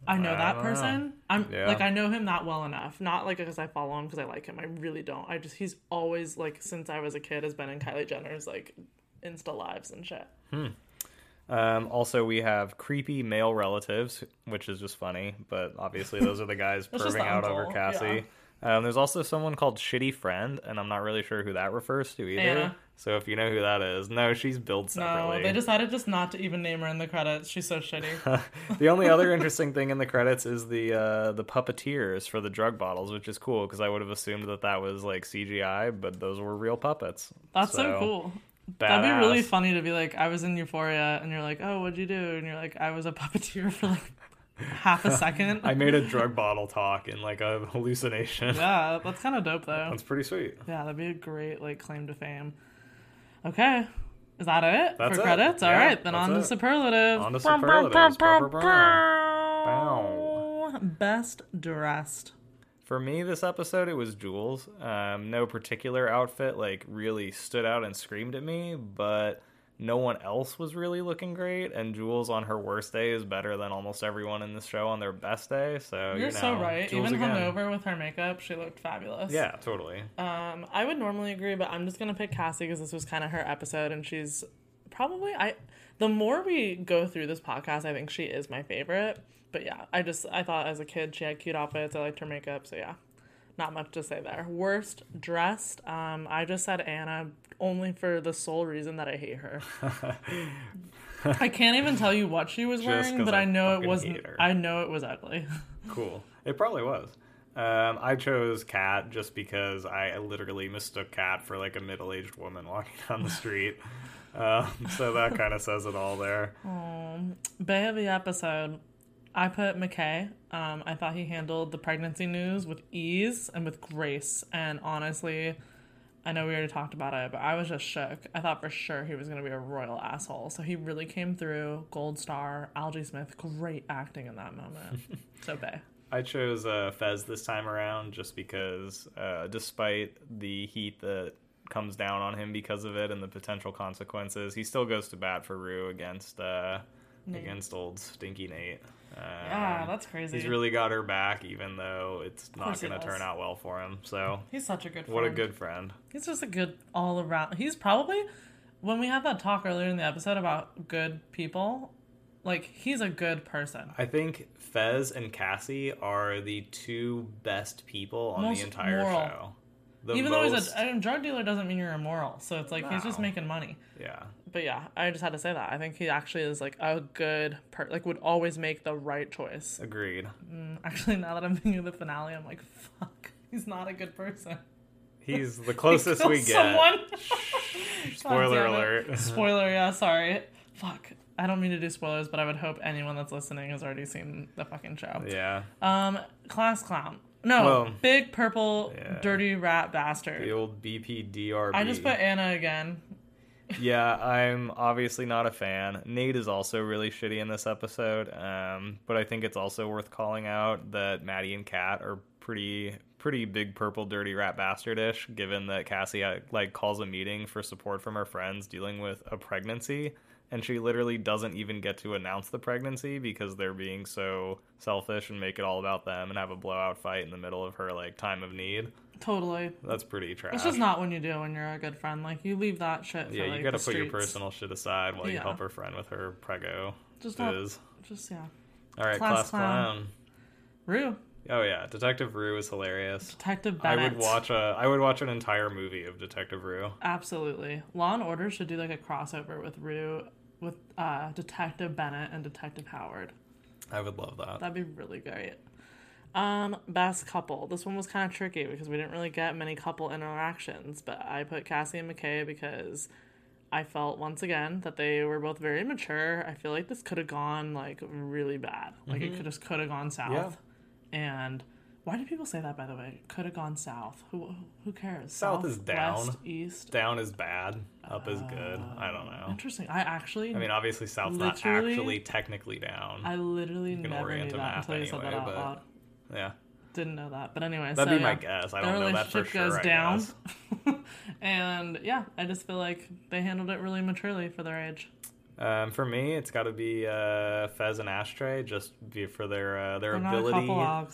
I know I that don't know. person. I'm Yeah. like I know him that well enough. Not like because I follow him because I like him. I really don't. I just he's always like since I was a kid has been in Kylie Jenner's like Insta lives and shit. Um, also, we have creepy male relatives, which is just funny, but obviously those are the guys perving out over Cassie. Um, there's also someone called Shitty Friend, and I'm not really sure who that refers to either. Anna. So if you know who that is, no, she's billed No, they decided just not to even name her in the credits. She's so shitty. the only other interesting thing in the credits is the uh, the puppeteers for the drug bottles, which is cool because I would have assumed that that was like CGI, but those were real puppets. That's so, cool. That'd be really funny to be like, I was in Euphoria, and you're like, oh, what'd you do? And you're like, I was a puppeteer for like half a second. I made a drug bottle talk in like a hallucination. yeah, that's kind of dope though. That's pretty sweet. Yeah, that'd be a great like claim to fame. Okay, is that it That's for it. credits? All Yeah, right, then that's on to it. superlatives. On to superlatives. Brr, brr, brr. Best dressed. For me, this episode, it was Jules. Um, no particular outfit like really stood out and screamed at me, but no one else was really looking great. And Jules on her worst day is better than almost everyone in this show on their best day. So You're you know, so right. Jules Even again. hungover with her makeup, she looked fabulous. Yeah, totally. Um, I would normally agree, but I'm just gonna pick Cassie because this was kind of her episode, and she's probably I. The more we go through this podcast, I think she is my favorite. But yeah, I just I thought as a kid she had cute outfits. I liked her makeup, so yeah, not much to say there. Worst dressed, um, I just said Anna only for the sole reason that I hate her. I can't even tell you what she was Just wearing, but I I know it wasn't. I know it was ugly. Cool. It probably was. Um, I chose Kat just because I literally mistook Kat for like a middle-aged woman walking down the street. um, so that kind of says it all there. Bay of the episode, I put McKay. Um, I thought he handled the pregnancy news with ease and with grace. And honestly, I know we already talked about it, but I was just shook. I thought for sure he was going to be a royal asshole. So he really came through. Gold star, Algee Smith, great acting in that moment. so Bay. I chose uh, Fez this time around just because, uh, despite the heat that comes down on him because of it and the potential consequences, he still goes to bat for Rue against uh, against old Stinky Nate. Um, Yeah, that's crazy. He's really got her back, even though it's not going to turn out well for him. So, He's such a good friend. what a good friend. He's just a good all around. He's probably when we had that talk earlier in the episode about good people, like he's a good person. I think Fez and Cassie are the two best people on Most the entire moral. show. The Even though he's a, a drug dealer, doesn't mean you're immoral. So it's like he's just making money. yeah, But yeah, I just had to say that. I think he actually is like a good per like would always make the right choice. agreed. Actually, now that I'm thinking of the finale, I'm like, fuck, he's not a good person. He's the He closest we get. someone. Spoiler God damn it. alert. Spoiler, yeah, sorry. Fuck. I don't mean to do spoilers, but I would hope anyone that's listening has already seen the fucking show. yeah, Um, class clown. No, Well, big purple yeah. dirty rat bastard. the old BPDRB. I just put Anna again. yeah, I'm obviously not a fan. Nate is also really shitty in this episode, um, but I think it's also worth calling out that Maddie and Kat are pretty pretty big purple dirty rat bastardish. Given that Cassie uh, like calls a meeting for support from her friends dealing with a pregnancy, and she literally doesn't even get to announce the pregnancy because they're being so selfish and make it all about them and have a blowout fight in the middle of her like time of need. Totally. That's pretty trash. It's just not when you do when you're a good friend. Like you leave that shit. For, Yeah, like, you gotta put your personal shit aside while you help her friend with her prego. Just not- biz. Just yeah. All right, class class, clown. clown. Rue, Oh yeah, Detective Rue is hilarious. Detective Bennett. I would watch a I would watch an entire movie of Detective Rue. Absolutely. Law and Order should do like a crossover with Rue, with uh, Detective Bennett and Detective Howard. I would love that. That'd be really great. Um, best couple. This one was kind of tricky because we didn't really get many couple interactions, but I put Cassie and McKay because I felt once again that they were both very mature. I feel like this could have gone like really bad. Like it could just could have gone south. Mm-hmm. Yeah. And why do people say that by the way? Could have gone south. Who who cares? South is down. West, east. Down is bad, up is good. Um, I don't know. Interesting. I actually I mean, obviously, South's not actually technically down. I literally never knew that until you said that anyway, out loud. yeah, Didn't know that. But anyway, that'd so, be my guess. I don't know that for sure. goes I down. guess. and yeah, I just feel like they handled it really maturely for their age. Um, for me, it's got to be uh, Fez and Ashtray, just be for their uh, their They're ability,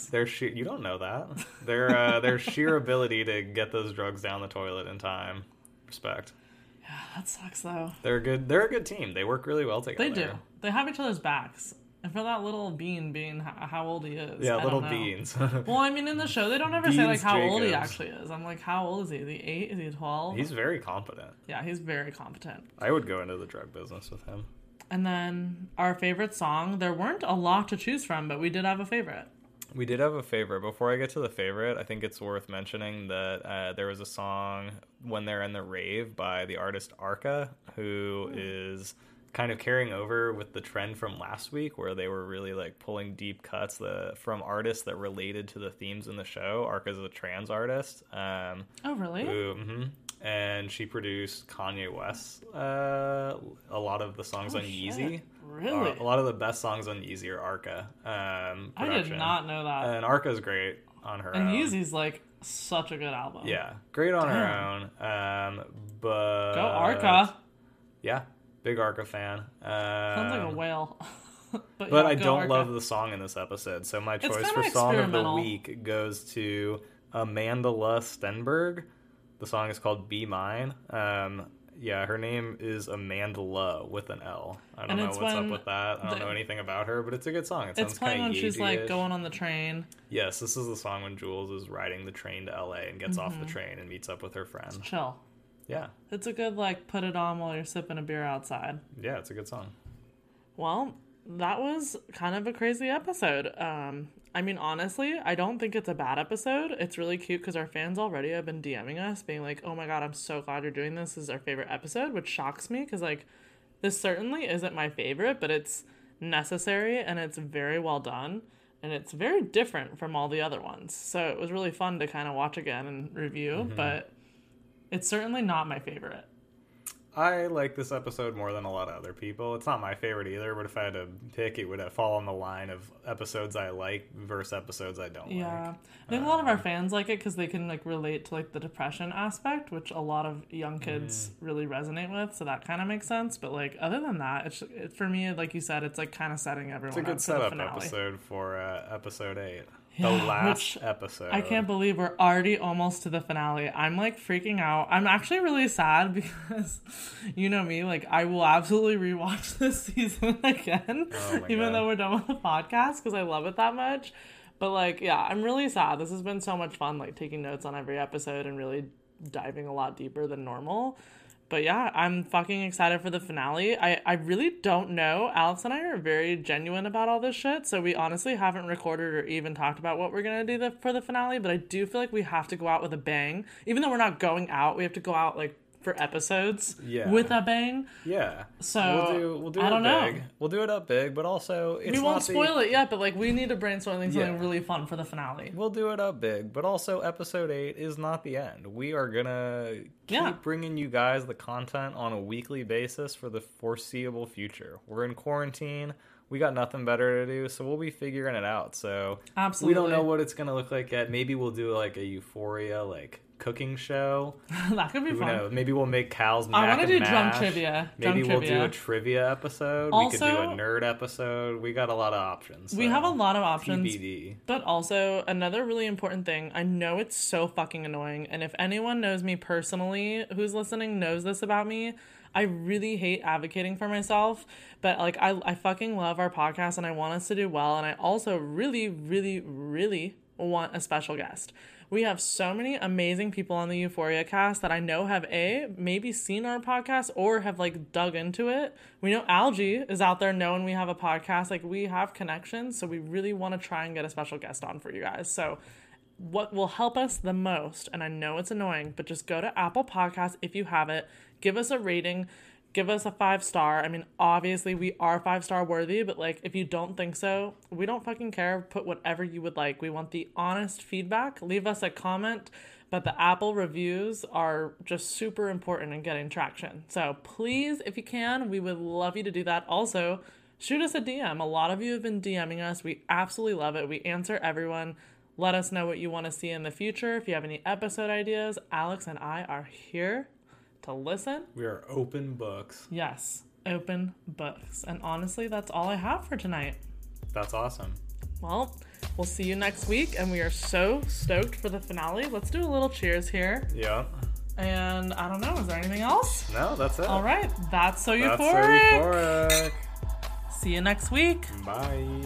their sheer. You don't know that their uh, their sheer ability to get those drugs down the toilet in time. Respect. Yeah, that sucks though. They're a good. They're a good team. They work really well together. They do. They have each other's backs. And for that little bean being how, old he is. Yeah, I little beans. Well, I mean, in the show, they don't ever say like Beans how old he actually is. I'm like, how old is he? Is he eight? Is he twelve? He's very competent. Yeah, he's very competent. I would go into the drug business with him. And then our favorite song. There weren't a lot to choose from, but we did have a favorite. We did have a favorite. Before I get to the favorite, I think it's worth mentioning that uh, there was a song when they're in the rave by the artist Arca, who is kind of carrying over with the trend from last week, where they were really like pulling deep cuts the, from artists that related to the themes in the show. Arca is a trans artist. Um, Oh, really? who, mhm. and she produced Kanye West. Uh, a lot of the songs Oh, on shit. Yeezy. Really? Uh, a lot of the best songs on Yeezy are Arca. Um, I did not know that. And Arca's great on her and own. Yeezy's like such a good album. Yeah, great on her own. Um, but Go Arca. Yeah, big Arca fan. Sounds like a Um, whale. but but I don't Arca. love the song in this episode, so my choice for song of the week goes to Amandla Stenberg. The song is called "Be Mine." Um, yeah, her name is Amandla with an L. I don't And know what's up with that. I don't the- know anything about her, but it's a good song. It sounds It's playing kinda when she's like going on the train. Yes, this is the song when Jules is riding the train to LA and gets off Mm-hmm. the train and meets up with her friend. Chill. Yeah, It's a good like put it on while you're sipping a beer outside. yeah, it's a good song. Well, that was kind of a crazy episode. Um, I mean, honestly, I don't think it's a bad episode. It's really cute because our fans already have been DMing us, being like, "Oh my god, I'm so glad you're doing this. This is our favorite episode," which shocks me because like, this certainly isn't my favorite, but it's necessary and it's very well done and it's very different from all the other ones. So it was really fun to kind of watch again and review, but it's certainly not my favorite. I like this episode more than a lot of other people. It's not my favorite either, but if I had to pick, it would fall on the line of episodes I like versus episodes I don't Yeah, like. I think a lot of our fans like it because they can like relate to like the depression aspect, which a lot of young kids Mm. really resonate with. So that kind of makes sense. But like other than that, it's it, for me, like you said, it's like kind of setting everyone It's a up good for the setup episode for uh, episode eight, Yeah, the last episode. I can't believe we're already almost to the finale. I'm like freaking out. I'm actually really sad because you know me, like I will absolutely rewatch this season again, Oh even God. though we're done with the podcast because I love it that much. But like, yeah, I'm really sad. This has been so much fun, like taking notes on every episode and really diving a lot deeper than normal. But yeah, I'm fucking excited for the finale. I, I really don't know. Alex and I are very genuine about all this shit, so we honestly haven't recorded or even talked about what we're gonna do the, for the finale. But I do feel like we have to go out with a bang. Even though we're not going out, we have to go out like for episodes Yeah. with a bang. Yeah. So, we'll do we'll do I it don't know. big. We'll do it up big, but also it's we won't not the- spoil it yet, but like we need to brainstorm something Yeah. really fun for the finale. We'll do it up big, but also episode 8 is not the end. We are going to keep Yeah. bringing you guys the content on a weekly basis for the foreseeable future. We're in quarantine. We got nothing better to do, so we'll be figuring it out. So Absolutely. we don't know what it's going to look like yet. Maybe we'll do like a Euphoria like cooking show. that could be Who fun. knows? Maybe we'll make Cal's I wanna and do drunk mash. trivia. Maybe Drunk we'll do a trivia episode. we could do a nerd episode. We got a lot of options. We have a lot of options. TBD. But also, another really important thing, I know it's so fucking annoying, and if anyone knows me personally who's listening knows this about me, I really hate advocating for myself, but like I, I fucking love our podcast and I want us to do well, and I also really, really, really want a special guest. We have so many amazing people on the Euphoria cast that I know have A, maybe seen our podcast or have like dug into it. We know Algee is out there knowing we have a podcast. Like we have connections. So we really want to try and get a special guest on for you guys. So what will help us the most, and I know it's annoying, but just go to Apple Podcasts if you have it, give us a rating, give us a five star. I mean, obviously we are five star worthy, but like if you don't think so, we don't fucking care. Put whatever you would like. We want the honest feedback. Leave us a comment. But the Apple reviews are just super important in getting traction. So please, if you can, we would love you to do that. Also, shoot us a DM. A lot of you have been DMing us. We absolutely love it. We answer everyone. Let us know what you want to see in the future. If you have any episode ideas, Alex and I are here to listen. We are open books. Yes, open books. And honestly, that's all I have for tonight. That's awesome. Well, we'll see you next week, and we are so stoked for the finale. Let's do a little cheers here. Yeah. And I don't know, is there anything else? No, that's it. All right, that's so euphoric. That's so euphoric. euphoric. See you next week. Bye.